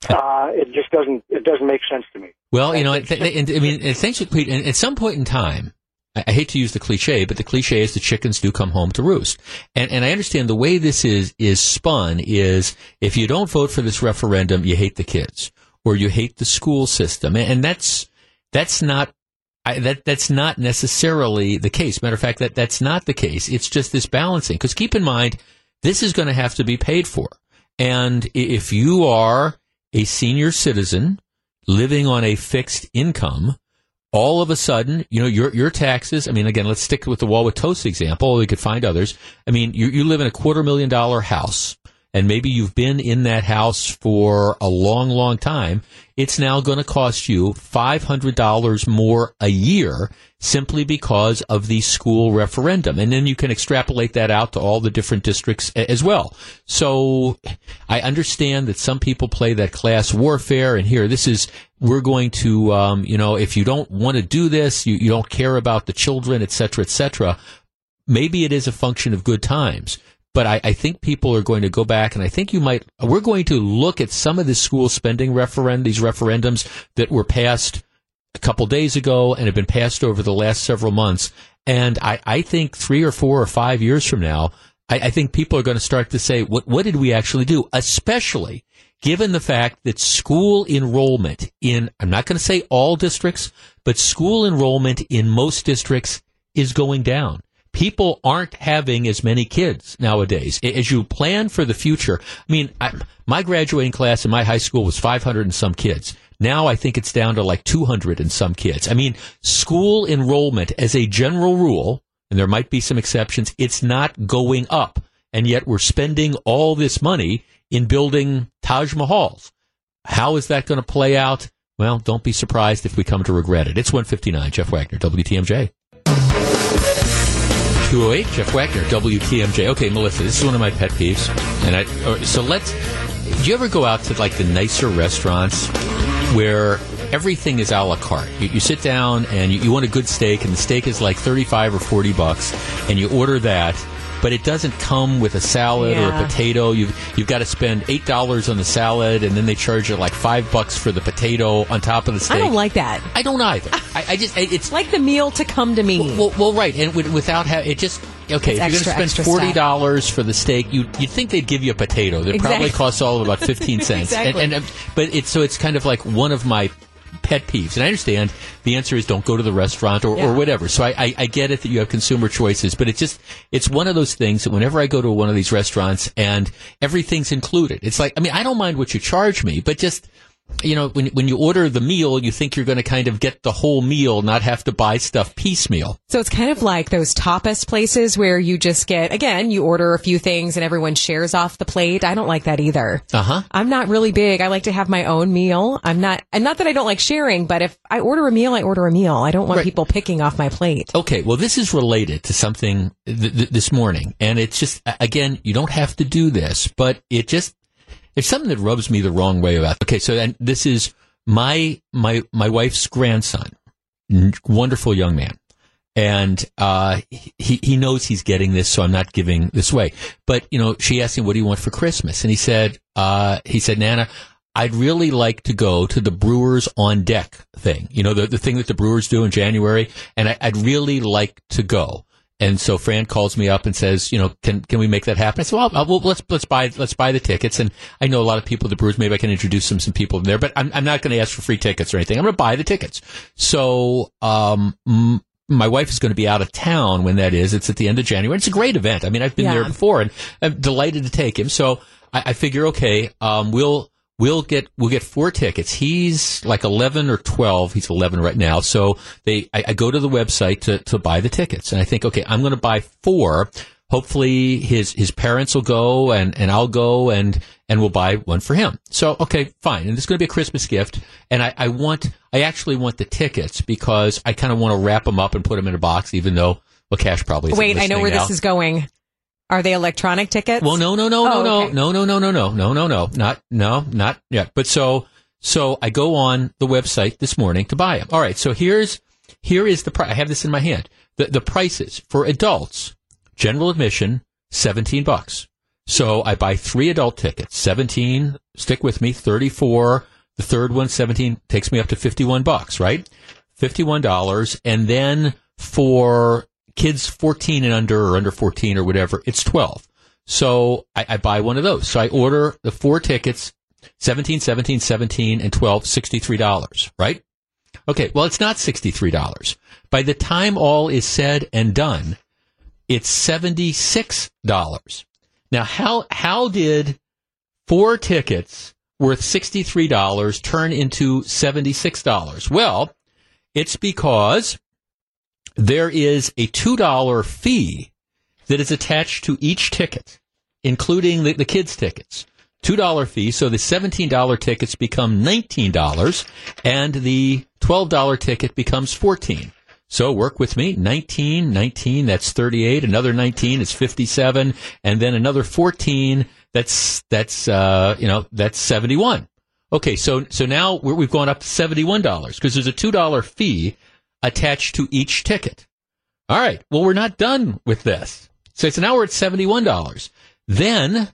Uh, it just doesn't it doesn't make sense to me. Well, you know, th- th- and, I mean, and thanks, Pete. And at some point in time, I, I hate to use the cliche, but the cliche is the chickens do come home to roost. And and I understand the way this is is spun is if you don't vote for this referendum, you hate the kids or you hate the school system, and, and that's that's not. I, that that's not necessarily the case. Matter of fact, that that's not the case. It's just this balancing. Because keep in mind, this is going to have to be paid for. And if you are a senior citizen living on a fixed income, all of a sudden, you know, your your taxes. I mean, again, let's stick with the Wauwatosa example. We could find others. I mean, you you live in a quarter million dollar house, and maybe you've been in that house for a long, long time. It's now going to cost you five hundred dollars more a year simply because of the school referendum, and then you can extrapolate that out to all the different districts as well. So, I understand that some people play that class warfare, and here this is we're going to, um, you know, if you don't want to do this, you, you don't care about the children, et cetera, et cetera. Maybe it is a function of good times, but I, I think people are going to go back, and I think you might. We're going to look at some of the school spending referendum, these referendums that were passed a couple days ago and have been passed over the last several months, and I, I think three or four or five years from now, I, I think people are going to start to say, what, what did we actually do? Especially given the fact that school enrollment in, I'm not going to say all districts, but school enrollment in most districts is going down. People aren't having as many kids nowadays. As you plan for the future, I mean, I, my graduating class in my high school was 500 and some kids. Now I think it's down to like 200 and some kids. I mean, school enrollment as a general rule, and there might be some exceptions, it's not going up. And yet we're spending all this money in building Taj Mahals. How is that going to play out? Well, don't be surprised if we come to regret it. It's 159, Jeff Wagner, WTMJ. 208, Jeff Wagner, WTMJ. Okay, Melissa, this is one of my pet peeves. And I, so let's, do you ever go out to like the nicer restaurants where everything is a la carte? You, you sit down and you, you want a good steak and the steak is like 35 or 40 bucks and you order that. But it doesn't come with a salad or a potato. You've you've got to spend eight dollars on the salad, and then they charge you like five bucks for the potato on top of the steak. I don't like that. I don't either. I, I just it's like the meal to come to me. Well, well right, and without ha- it just okay. It's if you're going to spend forty dollars for the steak, you you'd think they'd give you a potato. That probably costs all of about fifteen cents. Exactly. And, and but it's so it's kind of like one of my pet peeves, and I understand the answer is don't go to the restaurant or, Yeah. or whatever. So I, I, I get it that you have consumer choices, but it's just it's one of those things that whenever I go to one of these restaurants and everything's included, it's like I mean I don't mind what you charge me, but just you know, when when you order the meal, you think you're going to kind of get the whole meal, not have to buy stuff piecemeal. So it's kind of like those tapas places where you just get, again, you order a few things and everyone shares off the plate. I don't like that either. Uh huh. I'm not really big. I like to have my own meal. I'm not, and not that I don't like sharing, but if I order a meal, I order a meal. I don't want people picking off my plate. Okay, well, this is related to something th- th- this morning, and it's just again, you don't have to do this, but it just there's something that rubs me the wrong way about. Okay, so and this is my my my wife's grandson, wonderful young man, and uh, he he knows he's getting this, so I'm not giving this away. But you know, she asked him, "What do you want for Christmas?" And he said, uh, "He said, Nana." I'd really like to go to the Brewers on deck thing. You know, the, the thing that the Brewers do in January. And I, I'd really like to go. And so Fran calls me up and says, you know, can can we make that happen? I said, well, I'll, well let's let's buy let's buy the tickets. And I know a lot of people at the Brewers. Maybe I can introduce some some people there, but I'm I'm not going to ask for free tickets or anything. I'm going to buy the tickets. So um, m- my wife is going to be out of town when that is. It's at the end of January. It's a great event. I mean, I've been Yeah. there before, and I'm delighted to take him. So I, I figure, okay, um, we'll we'll get we'll get four tickets. He's like eleven or twelve. He's eleven right now. So they, I, I go to the website to to buy the tickets, and I think, okay, I'm going to buy four. Hopefully, his his parents will go, and and I'll go, and and we'll buy one for him. So okay, fine. And it's going to be a Christmas gift, and I, I want I actually want the tickets because I kind of want to wrap them up and put them in a box, even though well, Cash probably Wait, I know where now. this is going. Are they electronic tickets? Well, no, no, no, no, Oh, no, okay. no, no, no, no, no, no, no, no, not, no, not yet. But so, so I go on the website this morning to buy them. All right. So here's, here is the price. I have this in my hand. The, the prices for adults, general admission, 17 bucks. So I buy three adult tickets, 17, stick with me, 34. The third one, 17, takes me up to 51 bucks, right? $51. And then for kids 14 and under or under 14 or whatever, it's 12. So I, I buy one of those. So I order the four tickets, 17, 17, 17, and 12, $63, right? Okay. Well, it's not $63. By the time all is said and done, it's $76. Now, how, how did four tickets worth $63 turn into $76? Well, it's because there is a $2 fee that is attached to each ticket, including the, the kids' tickets. $2 fee. So the $17 tickets become $19 and the $12 ticket becomes 14. So work with me. 19, 19, that's 38. Another 19 is 57. And then another 14, that's, that's, uh, you know, that's 71. Okay. So, so now we're, we've gone up to $71 because there's a $2 fee attached to each ticket. All right. Well, we're not done with this. So, now we're at $71. Then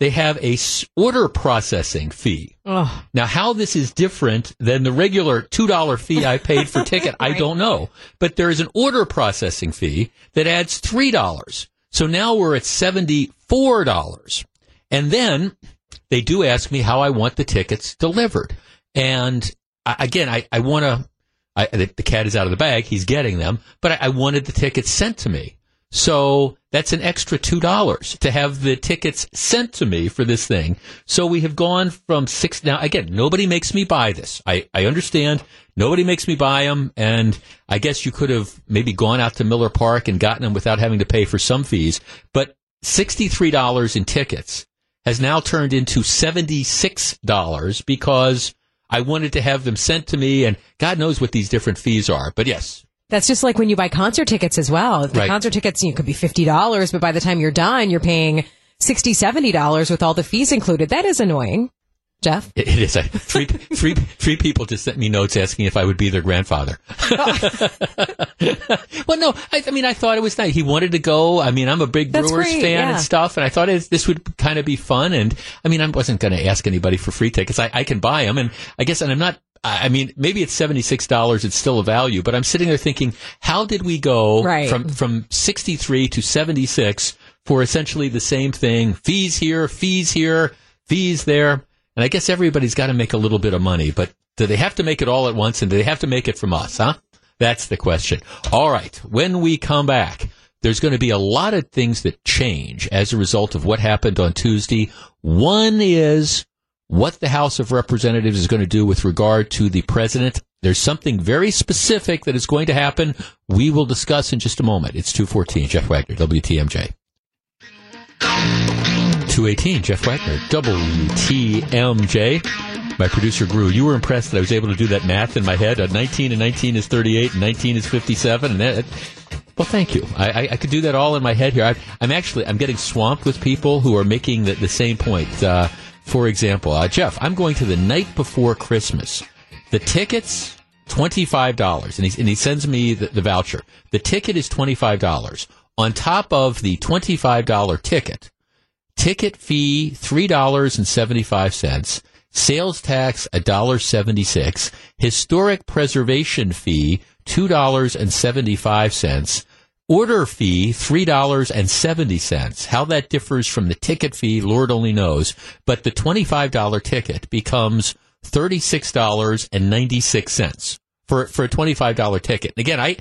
they have a order processing fee. Ugh. Now, how this is different than the regular $2 fee I paid for ticket, I don't know. But there is an order processing fee that adds $3. So now we're at $74. And then they do ask me how I want the tickets delivered. And again, I, I want to, I, the, the cat is out of the bag. He's getting them, but I, I wanted the tickets sent to me. So that's an extra $2 to have the tickets sent to me for this thing. So we have gone from six. Now, again, nobody makes me buy this. I, I understand nobody makes me buy them. And I guess you could have maybe gone out to Miller Park and gotten them without having to pay for some fees. But $63 in tickets has now turned into $76 because I wanted to have them sent to me and God knows what these different fees are. But yes, That's just like when you buy concert tickets as well. The Right. concert tickets, you could be $50, but by the time you're done, you're paying $60, $70 with all the fees included. That is annoying. Jeff? It, is. I, three, three, three people just sent me notes asking if I would be their grandfather. well, no, I, I mean, I thought it was nice. He wanted to go. I mean, I'm a big That's Brewers great, fan yeah. and stuff, and I thought it, this would kind of be fun. And I mean, I wasn't going to ask anybody for free tickets. I, I can buy them, and I guess, and I'm not. I I mean, maybe it's seventy six dollars. It's still a value, but I'm sitting there thinking, how did we go Right. from from sixty three to seventy six for essentially the same thing? Fees here, fees here, fees there. And I guess everybody's got to make a little bit of money, but do they have to make it all at once and do they have to make it from us, huh? That's the question. All right. When we come back, there's going to be a lot of things that change as a result of what happened on Tuesday. One is what the House of Representatives is going to do with regard to the president. There's something very specific that is going to happen. We will discuss in just a moment. It's 214. Jeff Wagner, WTMJ. 218, Jeff Wagner, WTMJ. My producer Gru, you were impressed that I was able to do that math in my head. Uh, 19 and 19 is 38, and 19 is 57, and that. Well, thank you. I, I, I could do that all in my head here. I, I'm actually I'm getting swamped with people who are making the, the same point. Uh, for example, uh, Jeff, I'm going to the night before Christmas. The tickets twenty five dollars, and he and he sends me the, the voucher. The ticket is twenty five dollars. On top of the twenty five dollar ticket, ticket fee three dollars and seventy five cents, sales tax a dollar seventy six, historic preservation fee two dollars and seventy five cents. Order fee, $3.70. How that differs from the ticket fee, Lord only knows. But the $25 ticket becomes $36.96 for, for a $25 ticket. And again, I,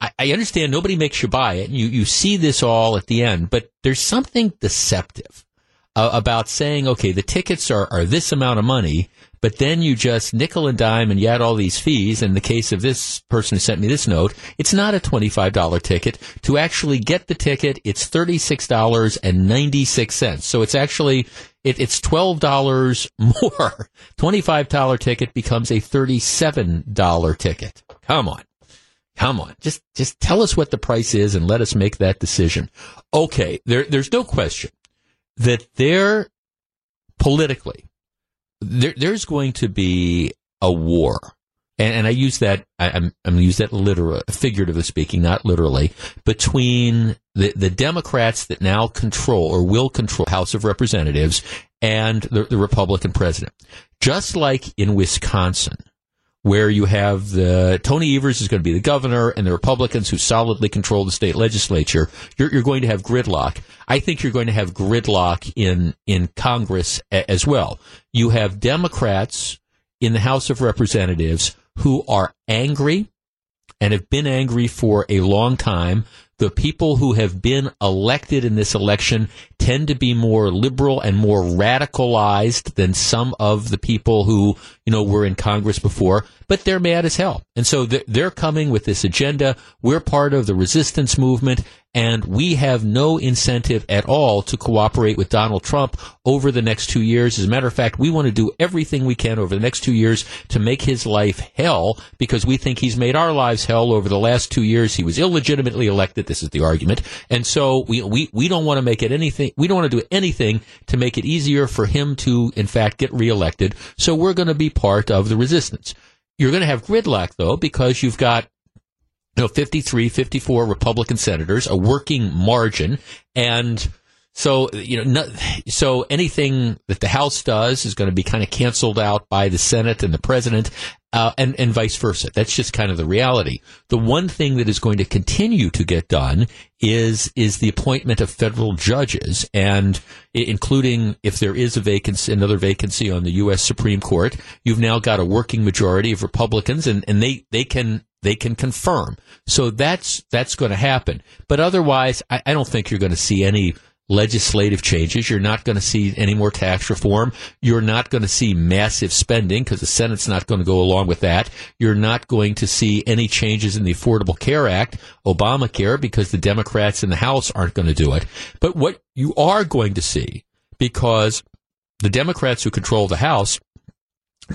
I understand nobody makes you buy it. And you, you see this all at the end, but there's something deceptive uh, about saying, okay, the tickets are, are this amount of money, but then you just nickel and dime and you add all these fees. In the case of this person who sent me this note, it's not a $25 ticket. To actually get the ticket, it's $36.96. So it's actually, it, it's $12 more. $25 ticket becomes a $37 ticket. Come on. Come on. Just, just tell us what the price is and let us make that decision. Okay. There, there's no question that there politically, there, there's going to be a war. And, and I use that, I, am I'm, I'm use that literal, figuratively speaking, not literally, between the, the Democrats that now control or will control House of Representatives and the, the Republican president. Just like in Wisconsin, where you have the Tony Evers is going to be the governor and the Republicans who solidly control the state legislature, you're, you're, going to have gridlock. I think you're going to have gridlock in in Congress a, as well. You have Democrats in the House of Representatives who are angry and have been angry for a long time the people who have been elected in this election tend to be more liberal and more radicalized than some of the people who, you know, were in Congress before, but they're mad as hell. And so they're coming with this agenda. We're part of the resistance movement and we have no incentive at all to cooperate with Donald Trump over the next two years. As a matter of fact, we want to do everything we can over the next two years to make his life hell because we think he's made our lives hell over the last two years. He was illegitimately elected. This is the argument. And so we, we, we don't want to make it anything, we don't want to do anything to make it easier for him to, in fact, get reelected. So we're going to be part of the resistance. You're going to have gridlock though because you've got you know, 53, 54 Republican senators, a working margin, and so you know, so anything that the House does is going to be kind of canceled out by the Senate and the President, uh, and and vice versa. That's just kind of the reality. The one thing that is going to continue to get done is is the appointment of federal judges, and including if there is a vacancy, another vacancy on the U.S. Supreme Court, you've now got a working majority of Republicans, and and they they can they can confirm. So that's that's going to happen. But otherwise, I, I don't think you're going to see any legislative changes. You're not going to see any more tax reform. You're not going to see massive spending because the Senate's not going to go along with that. You're not going to see any changes in the Affordable Care Act, Obamacare, because the Democrats in the House aren't going to do it. But what you are going to see, because the Democrats who control the House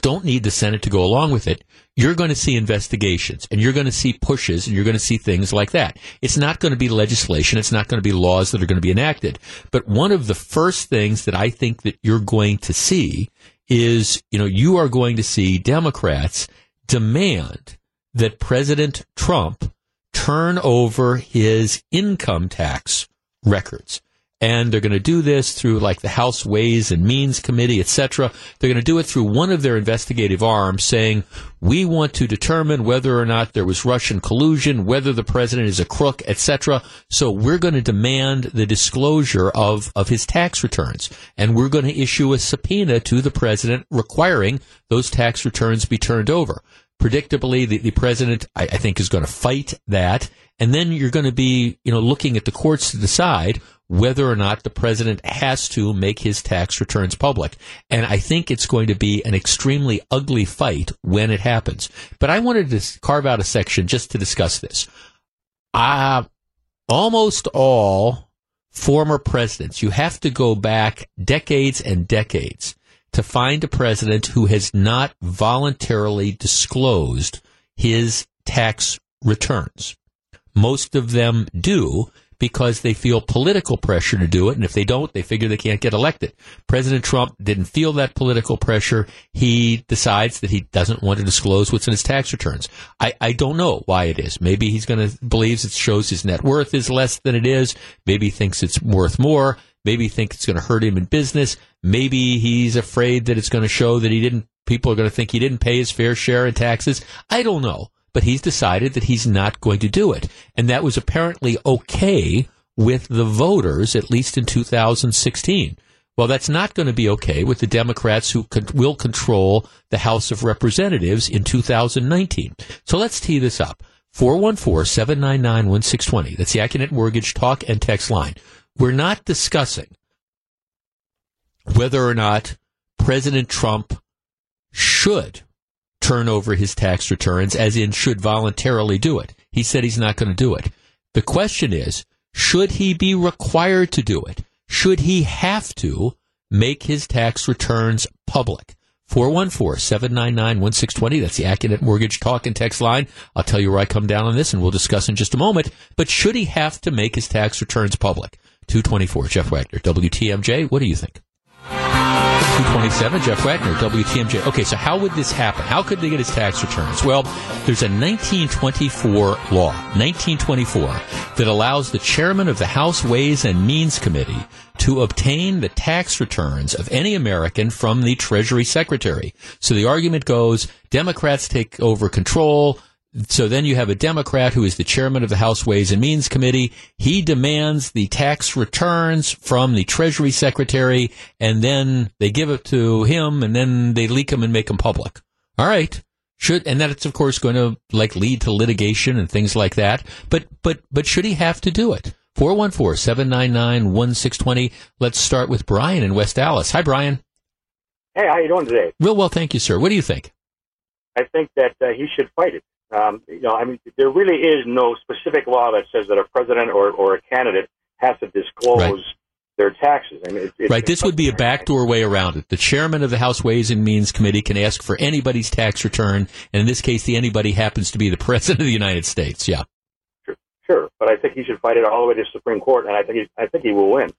don't need the Senate to go along with it. You're going to see investigations and you're going to see pushes and you're going to see things like that. It's not going to be legislation. It's not going to be laws that are going to be enacted. But one of the first things that I think that you're going to see is, you know, you are going to see Democrats demand that President Trump turn over his income tax records and they're going to do this through like the House Ways and Means Committee, etc. They're going to do it through one of their investigative arms, saying we want to determine whether or not there was Russian collusion, whether the president is a crook, etc. So we're going to demand the disclosure of of his tax returns, and we're going to issue a subpoena to the president requiring those tax returns be turned over. Predictably, the, the president, I, I think, is going to fight that. And then you're going to be, you know, looking at the courts to decide whether or not the president has to make his tax returns public. And I think it's going to be an extremely ugly fight when it happens. But I wanted to carve out a section just to discuss this. Uh, almost all former presidents, you have to go back decades and decades to find a president who has not voluntarily disclosed his tax returns. Most of them do because they feel political pressure to do it. And if they don't, they figure they can't get elected. President Trump didn't feel that political pressure. He decides that he doesn't want to disclose what's in his tax returns. I, I don't know why it is. Maybe he's going to believes it shows his net worth is less than it is. Maybe he thinks it's worth more. Maybe he thinks it's going to hurt him in business. Maybe he's afraid that it's going to show that he didn't, people are going to think he didn't pay his fair share in taxes. I don't know. But he's decided that he's not going to do it. And that was apparently okay with the voters, at least in 2016. Well, that's not going to be okay with the Democrats who con- will control the House of Representatives in 2019. So let's tee this up. 414-799-1620. That's the Accunet Mortgage talk and text line. We're not discussing whether or not President Trump should turn over his tax returns, as in should voluntarily do it. He said he's not going to do it. The question is, should he be required to do it? Should he have to make his tax returns public? 414-799-1620. That's the Accunet Mortgage Talk and Text line. I'll tell you where I come down on this and we'll discuss in just a moment. But should he have to make his tax returns public? 224, Jeff Wagner, WTMJ. What do you think? 227, Jeff Wagner, WTMJ. Okay, so how would this happen? How could they get his tax returns? Well, there's a 1924 law, 1924, that allows the chairman of the House Ways and Means Committee to obtain the tax returns of any American from the Treasury Secretary. So the argument goes, Democrats take over control, so then you have a Democrat who is the chairman of the House Ways and Means Committee. He demands the tax returns from the Treasury Secretary, and then they give it to him, and then they leak them and make them public. All right. Should and that's of course going to like lead to litigation and things like that. But but but should he have to do it? 414-799-1620. Let's start with Brian in West Allis. Hi Brian. Hey, how you doing today? Real well, thank you, sir. What do you think? I think that uh, he should fight it. Um, you know, I mean, there really is no specific law that says that a president or, or a candidate has to disclose right. their taxes. I mean, it's, it's, right. This would be a backdoor way around it. The chairman of the House Ways and Means Committee can ask for anybody's tax return, and in this case, the anybody happens to be the president of the United States. Yeah. Sure, sure. but I think he should fight it all the way to the Supreme Court, and I think he, I think he will win.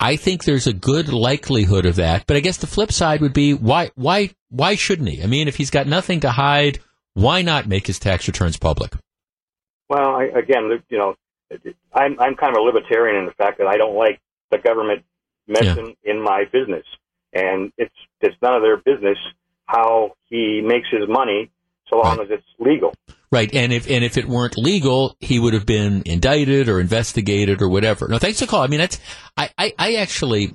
I think there's a good likelihood of that, but I guess the flip side would be why why why shouldn't he? I mean, if he's got nothing to hide why not make his tax returns public? Well, I, again, you know, I'm I'm kind of a libertarian in the fact that I don't like the government messing yeah. in my business, and it's it's none of their business how he makes his money, so long right. as it's legal. Right, and if and if it weren't legal, he would have been indicted or investigated or whatever. No, thanks for call. I mean, that's I, I, I actually,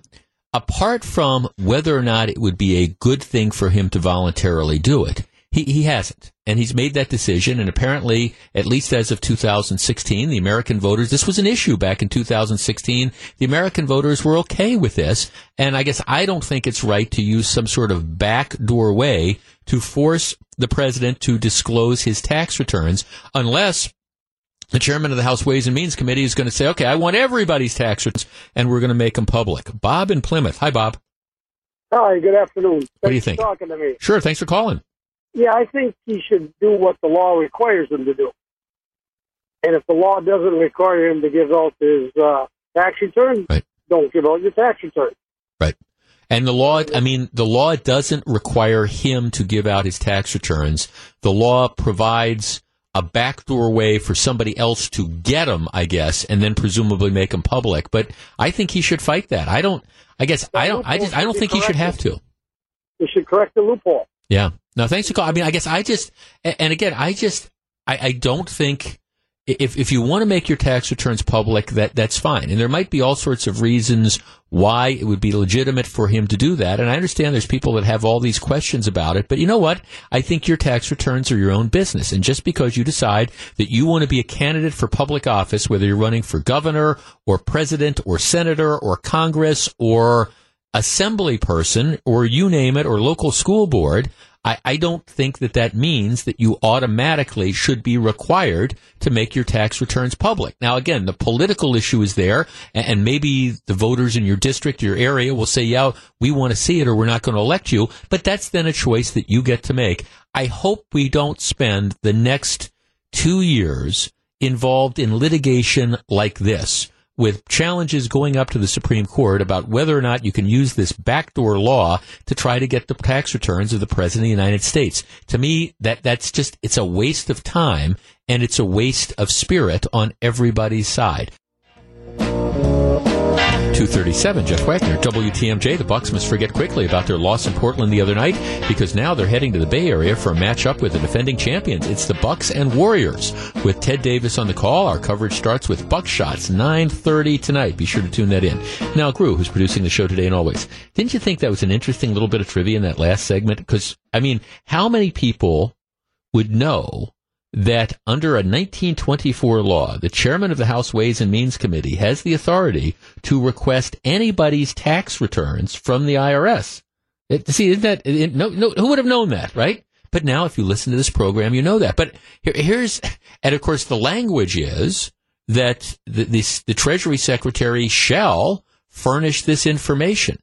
apart from whether or not it would be a good thing for him to voluntarily do it, he, he hasn't. And he's made that decision. And apparently, at least as of 2016, the American voters, this was an issue back in 2016. The American voters were okay with this. And I guess I don't think it's right to use some sort of backdoor way to force the president to disclose his tax returns unless the chairman of the House Ways and Means Committee is going to say, okay, I want everybody's tax returns and we're going to make them public. Bob in Plymouth. Hi, Bob. Hi, good afternoon. Thanks what do you think? talking to me. Sure, thanks for calling. Yeah, I think he should do what the law requires him to do. And if the law doesn't require him to give out his uh, tax return, right. don't give out your tax return. Right. And the law, I mean, the law doesn't require him to give out his tax returns. The law provides a backdoor way for somebody else to get them, I guess, and then presumably make them public. But I think he should fight that. I don't. I guess I don't. I just. I don't think he should have to. He should correct the loophole. Yeah. No, thanks for calling. I mean, I guess I just, and again, I just, I, I don't think if if you want to make your tax returns public, that that's fine. And there might be all sorts of reasons why it would be legitimate for him to do that. And I understand there's people that have all these questions about it. But you know what? I think your tax returns are your own business. And just because you decide that you want to be a candidate for public office, whether you're running for governor or president or senator or Congress or assembly person or you name it or local school board, I, I, don't think that that means that you automatically should be required to make your tax returns public. Now, again, the political issue is there, and, and maybe the voters in your district, your area will say, yeah, we want to see it or we're not going to elect you, but that's then a choice that you get to make. I hope we don't spend the next two years involved in litigation like this with challenges going up to the Supreme Court about whether or not you can use this backdoor law to try to get the tax returns of the President of the United States. To me, that, that's just, it's a waste of time and it's a waste of spirit on everybody's side. 237, Jeff Wagner, WTMJ. The Bucks must forget quickly about their loss in Portland the other night because now they're heading to the Bay Area for a matchup with the defending champions. It's the Bucks and Warriors. With Ted Davis on the call, our coverage starts with Buckshots, 9.30 tonight. Be sure to tune that in. Now, Gru, who's producing the show today and always, didn't you think that was an interesting little bit of trivia in that last segment? Because, I mean, how many people would know that under a 1924 law, the chairman of the House Ways and Means Committee has the authority to request anybody's tax returns from the IRS. It, see, isn't that, it, no, no, who would have known that, right? But now if you listen to this program, you know that. But here, here's, and of course the language is that the, the, the Treasury Secretary shall furnish this information.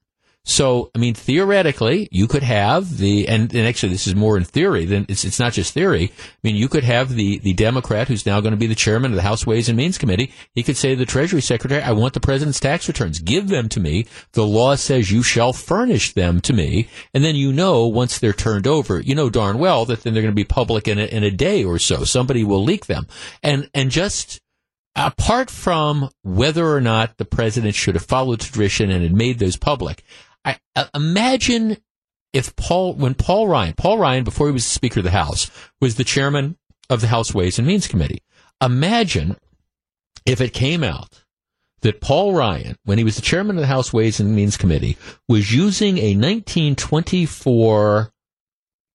So, I mean, theoretically, you could have the, and, and actually this is more in theory than, it's, it's not just theory. I mean, you could have the, the Democrat who's now going to be the chairman of the House Ways and Means Committee. He could say to the Treasury Secretary, I want the president's tax returns. Give them to me. The law says you shall furnish them to me. And then you know, once they're turned over, you know darn well that then they're going to be public in a, in a day or so. Somebody will leak them. And, and just, apart from whether or not the president should have followed tradition and had made those public, I, uh, imagine if Paul, when Paul Ryan, Paul Ryan, before he was the Speaker of the House, was the chairman of the House Ways and Means Committee. Imagine if it came out that Paul Ryan, when he was the chairman of the House Ways and Means Committee, was using a 1924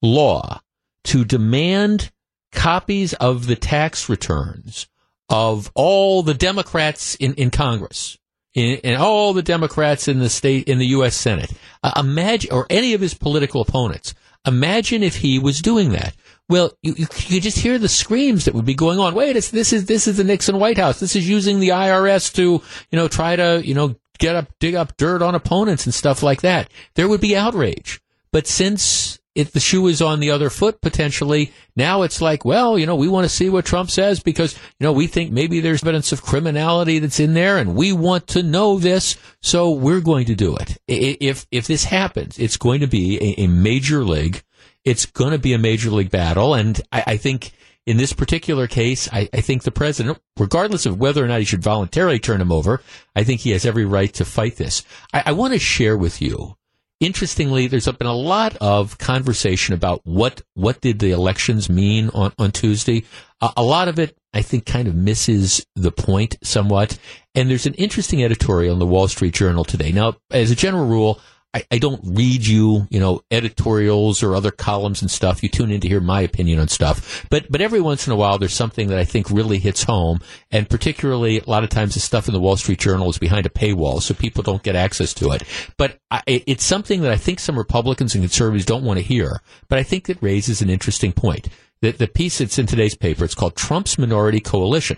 law to demand copies of the tax returns of all the Democrats in, in Congress and all the Democrats in the state in the U.S. Senate. Uh, imagine, or any of his political opponents. Imagine if he was doing that. Well, you, you, you just hear the screams that would be going on. Wait, this is this is the Nixon White House. This is using the IRS to you know try to you know get up dig up dirt on opponents and stuff like that. There would be outrage. But since if the shoe is on the other foot potentially. Now it's like, well, you know, we want to see what Trump says because, you know, we think maybe there's evidence of criminality that's in there and we want to know this. So we're going to do it. If, if this happens, it's going to be a, a major league. It's going to be a major league battle. And I, I think in this particular case, I, I, think the president, regardless of whether or not he should voluntarily turn him over, I think he has every right to fight this. I, I want to share with you interestingly, there's been a lot of conversation about what what did the elections mean on on Tuesday. Uh, a lot of it, I think, kind of misses the point somewhat. And there's an interesting editorial in the Wall Street Journal today. Now, as a general rule, I, I, don't read you, you know, editorials or other columns and stuff. You tune in to hear my opinion on stuff. But, but every once in a while, there's something that I think really hits home. And particularly, a lot of times the stuff in the Wall Street Journal is behind a paywall, so people don't get access to it. But I, it's something that I think some Republicans and conservatives don't want to hear. But I think it raises an interesting point. The, the piece that's in today's paper, it's called Trump's Minority Coalition.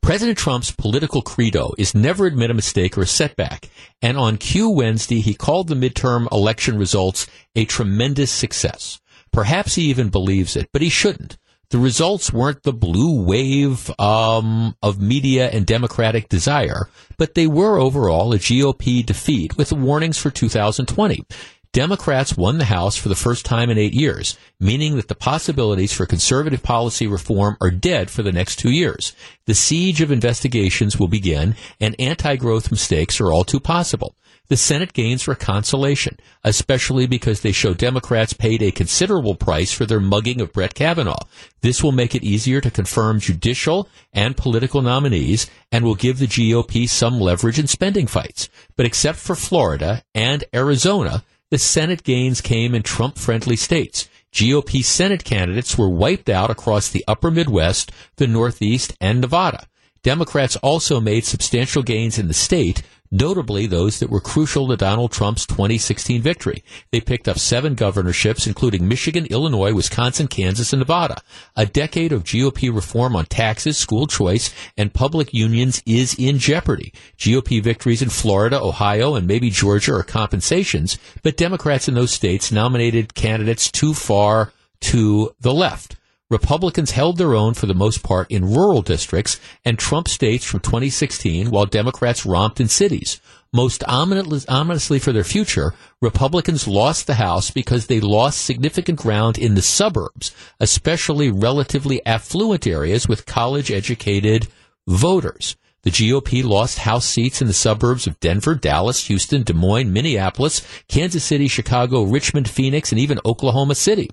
President Trump's political credo is never admit a mistake or a setback. And on Q Wednesday, he called the midterm election results a tremendous success. Perhaps he even believes it, but he shouldn't. The results weren't the blue wave um, of media and democratic desire, but they were overall a GOP defeat with warnings for 2020. Democrats won the House for the first time in eight years, meaning that the possibilities for conservative policy reform are dead for the next two years. The siege of investigations will begin, and anti-growth mistakes are all too possible. The Senate gains were consolation, especially because they show Democrats paid a considerable price for their mugging of Brett Kavanaugh. This will make it easier to confirm judicial and political nominees and will give the GOP some leverage in spending fights. But except for Florida and Arizona, the Senate gains came in Trump friendly states. GOP Senate candidates were wiped out across the upper Midwest, the Northeast, and Nevada. Democrats also made substantial gains in the state, notably those that were crucial to Donald Trump's 2016 victory. They picked up seven governorships, including Michigan, Illinois, Wisconsin, Kansas, and Nevada. A decade of GOP reform on taxes, school choice, and public unions is in jeopardy. GOP victories in Florida, Ohio, and maybe Georgia are compensations, but Democrats in those states nominated candidates too far to the left. Republicans held their own for the most part in rural districts and Trump states from 2016 while Democrats romped in cities. Most ominously for their future, Republicans lost the House because they lost significant ground in the suburbs, especially relatively affluent areas with college educated voters. The GOP lost House seats in the suburbs of Denver, Dallas, Houston, Des Moines, Minneapolis, Kansas City, Chicago, Richmond, Phoenix, and even Oklahoma City.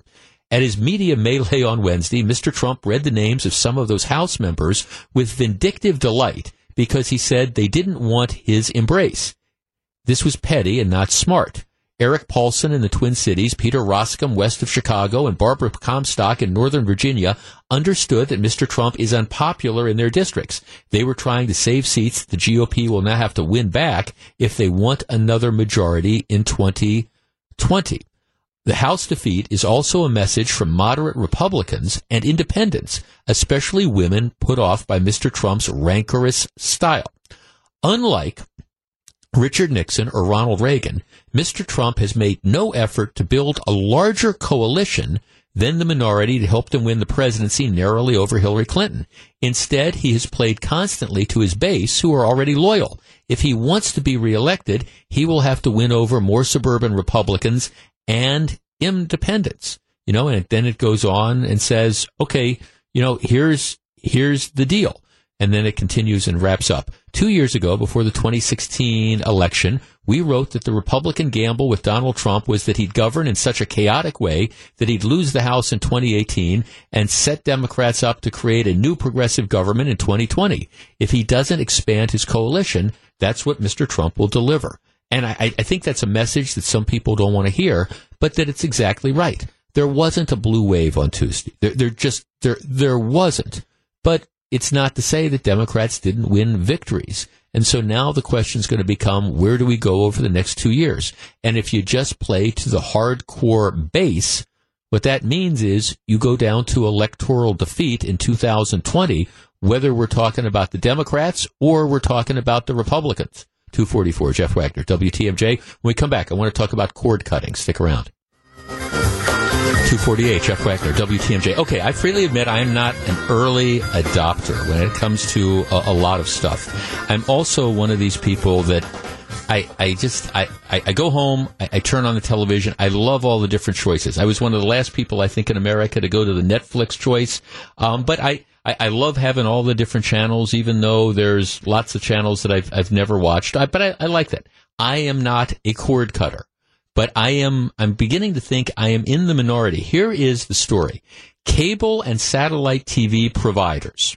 At his media melee on Wednesday, Mr. Trump read the names of some of those House members with vindictive delight because he said they didn't want his embrace. This was petty and not smart. Erik Paulsen in the Twin Cities, Peter Roskam west of Chicago, and Barbara Comstock in Northern Virginia understood that Mr. Trump is unpopular in their districts. They were trying to save seats the GOP will now have to win back if they want another majority in 2020. The House defeat is also a message from moderate Republicans and independents, especially women put off by Mr. Trump's rancorous style. Unlike Richard Nixon or Ronald Reagan, Mr. Trump has made no effort to build a larger coalition than the minority to help him win the presidency narrowly over Hillary Clinton. Instead, he has played constantly to his base who are already loyal. If he wants to be reelected, he will have to win over more suburban Republicans and independence. You know, and then it goes on and says, okay, you know, here's, here's the deal. And then it continues and wraps up. Two years ago, before the 2016 election, we wrote that the Republican gamble with Donald Trump was that he'd govern in such a chaotic way that he'd lose the House in 2018 and set Democrats up to create a new progressive government in 2020. If he doesn't expand his coalition, that's what Mr. Trump will deliver. And I, I think that's a message that some people don't want to hear, but that it's exactly right. There wasn't a blue wave on Tuesday. There, there just there there wasn't. But it's not to say that Democrats didn't win victories. And so now the question is going to become where do we go over the next two years? And if you just play to the hardcore base, what that means is you go down to electoral defeat in 2020, whether we're talking about the Democrats or we're talking about the Republicans. 244, Jeff Wagner, WTMJ. When we come back, I want to talk about cord cutting. Stick around. 248, Jeff Wagner, WTMJ. Okay, I freely admit I am not an early adopter when it comes to a, a lot of stuff. I'm also one of these people that I, I just I, I, go home, I, I, turn on the television, I love all the different choices. I was one of the last people I think in America to go to the Netflix choice. Um, but I, I, I, love having all the different channels, even though there's lots of channels that I've I've never watched. I, but I, I like that. I am not a cord cutter but I am I'm beginning to think I am in the minority. Here is the story. Cable and satellite TV providers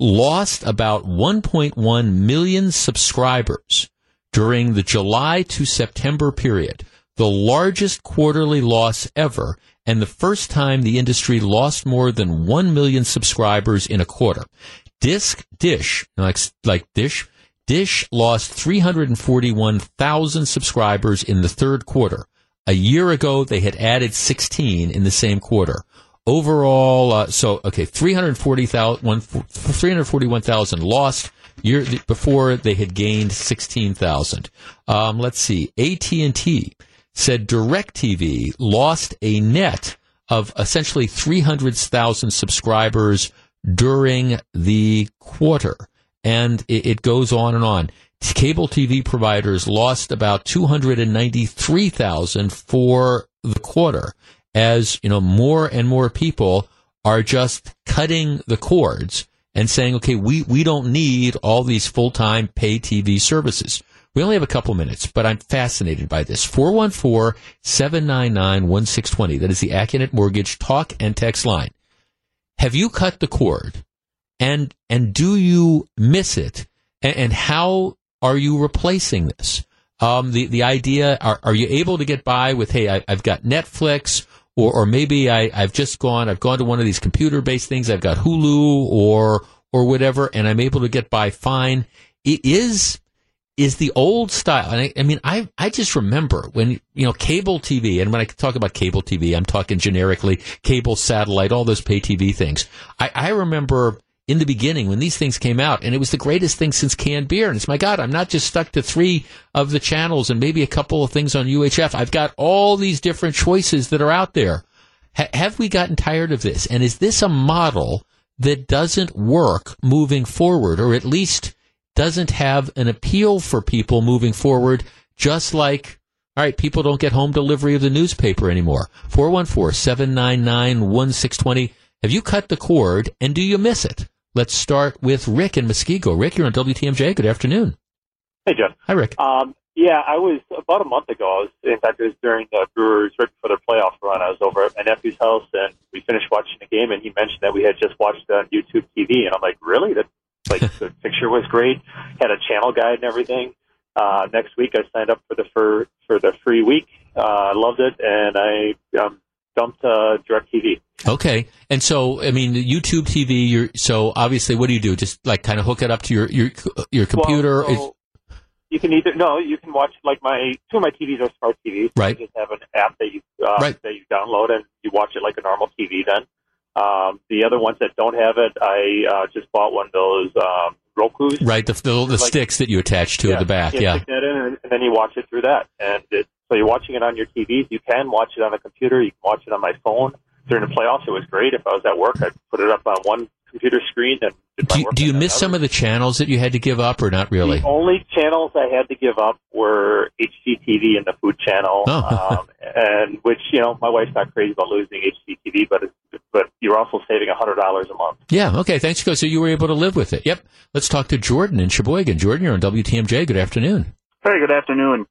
lost about 1.1 million subscribers during the July to September period, the largest quarterly loss ever and the first time the industry lost more than 1 million subscribers in a quarter. Disc Dish, like like Dish Dish lost 341,000 subscribers in the third quarter. A year ago, they had added 16 in the same quarter. Overall, uh, so, okay, 341,000 lost. Year before, they had gained 16,000. Um, let's see. AT&T said DirecTV lost a net of essentially 300,000 subscribers during the quarter and it, goes on and on. Cable TV providers lost about 293,000 for the quarter as, you know, more and more people are just cutting the cords and saying, okay, we, we don't need all these full-time pay TV services. We only have a couple minutes, but I'm fascinated by this. 414-799-1620. That is the Accunet Mortgage talk and text line. Have you cut the cord? and and do you miss it? And, and how are you replacing this? Um, the the idea are are you able to get by with hey I, have got Netflix or or maybe I I've just gone I've gone to one of these computer based things I've got Hulu or or whatever and I'm able to get by fine. It is is the old style. I, I, mean, I, I just remember when, you know, cable TV, and when I talk about cable TV, I'm talking generically, cable, satellite, all those pay TV things. I, I remember in the beginning when these things came out, and it was the greatest thing since canned beer. And it's my God, I'm not just stuck to three of the channels and maybe a couple of things on UHF. I've got all these different choices that are out there. H- have we gotten tired of this? And is this a model that doesn't work moving forward, or at least doesn't have an appeal for people moving forward? Just like all right, people don't get home delivery of the newspaper anymore. 414 799 1620. Have you cut the cord and do you miss it? let's start with Rick in Muskego. Rick, you're on WTMJ. Good afternoon. Hey, Jeff. Hi, Rick. Um, yeah, I was about a month ago. I was, in fact, it was during the Brewers right before their playoff run. I was over at my nephew's house, and we finished watching the game, and he mentioned that we had just watched it on YouTube TV, and I'm like, really? That like the picture was great, had a channel guide and everything. Uh, next week, I signed up for the for for the free week. Uh, I loved it, and I um, dumped uh, Directv. Okay, and so I mean, YouTube TV. You're so obviously, what do you do? Just like kind of hook it up to your your your computer. Well, so you can either no, you can watch like my two of my TVs are smart TVs. Right. You just have an app that you uh, Right. that you download and you watch it like a normal TV. Then um, the other ones that don't have it, I uh, just bought one of those um, Roku's. right, the the, the Like- sticks that you attach to yeah, at the back. you Yeah. stick that in, and, and then you watch it through that. And it, so you're watching it on your TVs. You can watch it on a computer. You can watch it on my phone. During the playoffs, it was great. If I was at work, I'd put it up on one computer screen and did Do you, do you miss some of the channels that you had to give up, or not really? The only channels I had to give up were HGTV and the Food Channel, Oh. um, and which you know my wife's not crazy about losing HGTV, but it's, but you're also saving a hundred dollars a month. Yeah. Okay. Thanks, Go. So you were able to live with it. Yep. Let's talk to Jordan in Sheboygan. Jordan, you're on WTMJ. Good afternoon. Hey, good afternoon.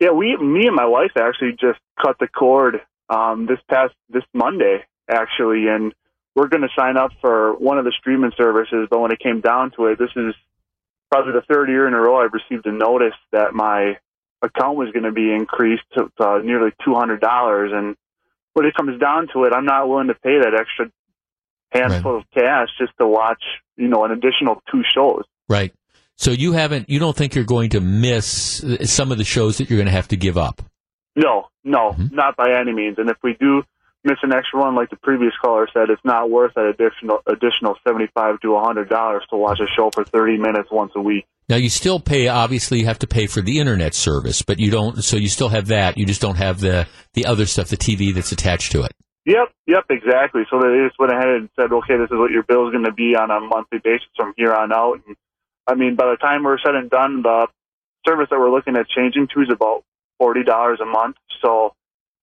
Yeah, we, me and my wife actually just cut the cord um, this past this Monday, actually, and we're going to sign up for one of the streaming services. But when it came down to it, this is probably the third year in a row I've received a notice that my account was going to be increased to, to nearly two hundred dollars. And when it comes down to it, I'm not willing to pay that extra handful of cash just to watch, you know, an additional two shows. Right. So you haven't. You don't think you're going to miss uh, some of the shows that you're going to have to give up. No, no, Mm-hmm. not by any means. And if we do miss an extra one, like the previous caller said, it's not worth that additional additional seventy five to a hundred dollars to watch a show for thirty minutes once a week. Now you still pay. Obviously, you have to pay for the internet service, but you don't. So you still have that. You just don't have the the other stuff, the TV that's attached to it. Yep, yep, exactly. So they just went ahead and said, okay, this is what your bill is going to be on a monthly basis from here on out. And I mean, by the time we're said and done, the service that we're looking at changing to is about forty dollars a month. So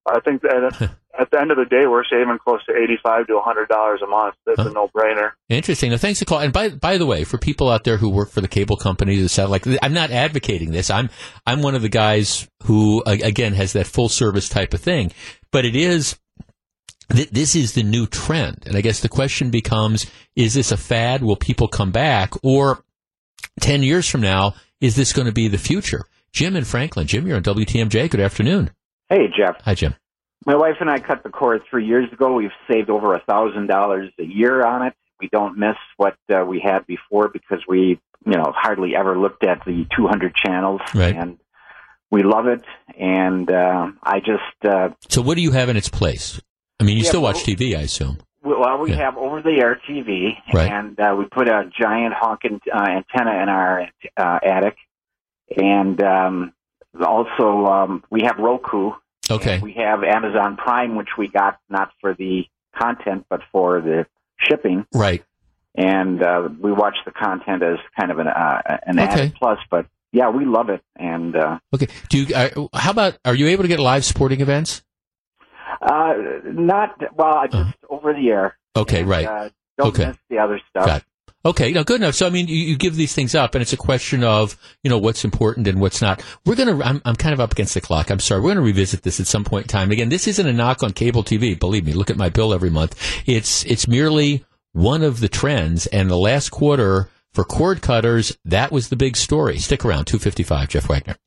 I think that at the end of the day, we're saving close to eighty-five to a hundred dollars a month. That's a no-brainer. Interesting. Now, thanks for call. And by by the way, for people out there who work for the cable companies, the satellite, I'm not advocating this. I'm I'm one of the guys who again has that full service type of thing. But it is th- this is the new trend, and I guess the question becomes: Is this a fad? Will people come back, or ten years from now, is this going to be the future? Jim and Franklin. Jim, you're on WTMJ. Good afternoon. Hey, Jeff. Hi, Jim. My wife and I cut the cord three years ago. We've saved over a thousand dollars a year on it. We don't miss what uh, we had before because we, you know, hardly ever looked at the 200 channels, Right. and we love it. And uh, I just, uh, So, what do you have in its place? I mean, you Yeah, still watch TV, I assume. well, we have over-the-air TV, Right. and uh, we put a giant honking uh, antenna in our uh, attic, and um, also um, we have Roku. Okay. We have Amazon Prime, which we got not for the content but for the shipping, Right. and uh, we watch the content as kind of an uh, an Okay. added plus. But yeah, we love it, and uh, Okay. Do you? Uh, how about? Are you able to get live sporting events? uh, not well, I just over the air. Okay. And, right. Uh, don't Okay. miss the other stuff. Okay, now good enough. So, I mean, you, you give these things up, and it's a question of, you know, what's important and what's not. We're to, I'm, I'm kind of up against the clock. I'm sorry. We're to revisit this at some point in time. Again, this isn't a knock on cable TV. Believe me, look at my bill every month. It's, it's merely one of the trends, and the last quarter for cord cutters, that was the big story. Stick around, 255, Jeff Wagner.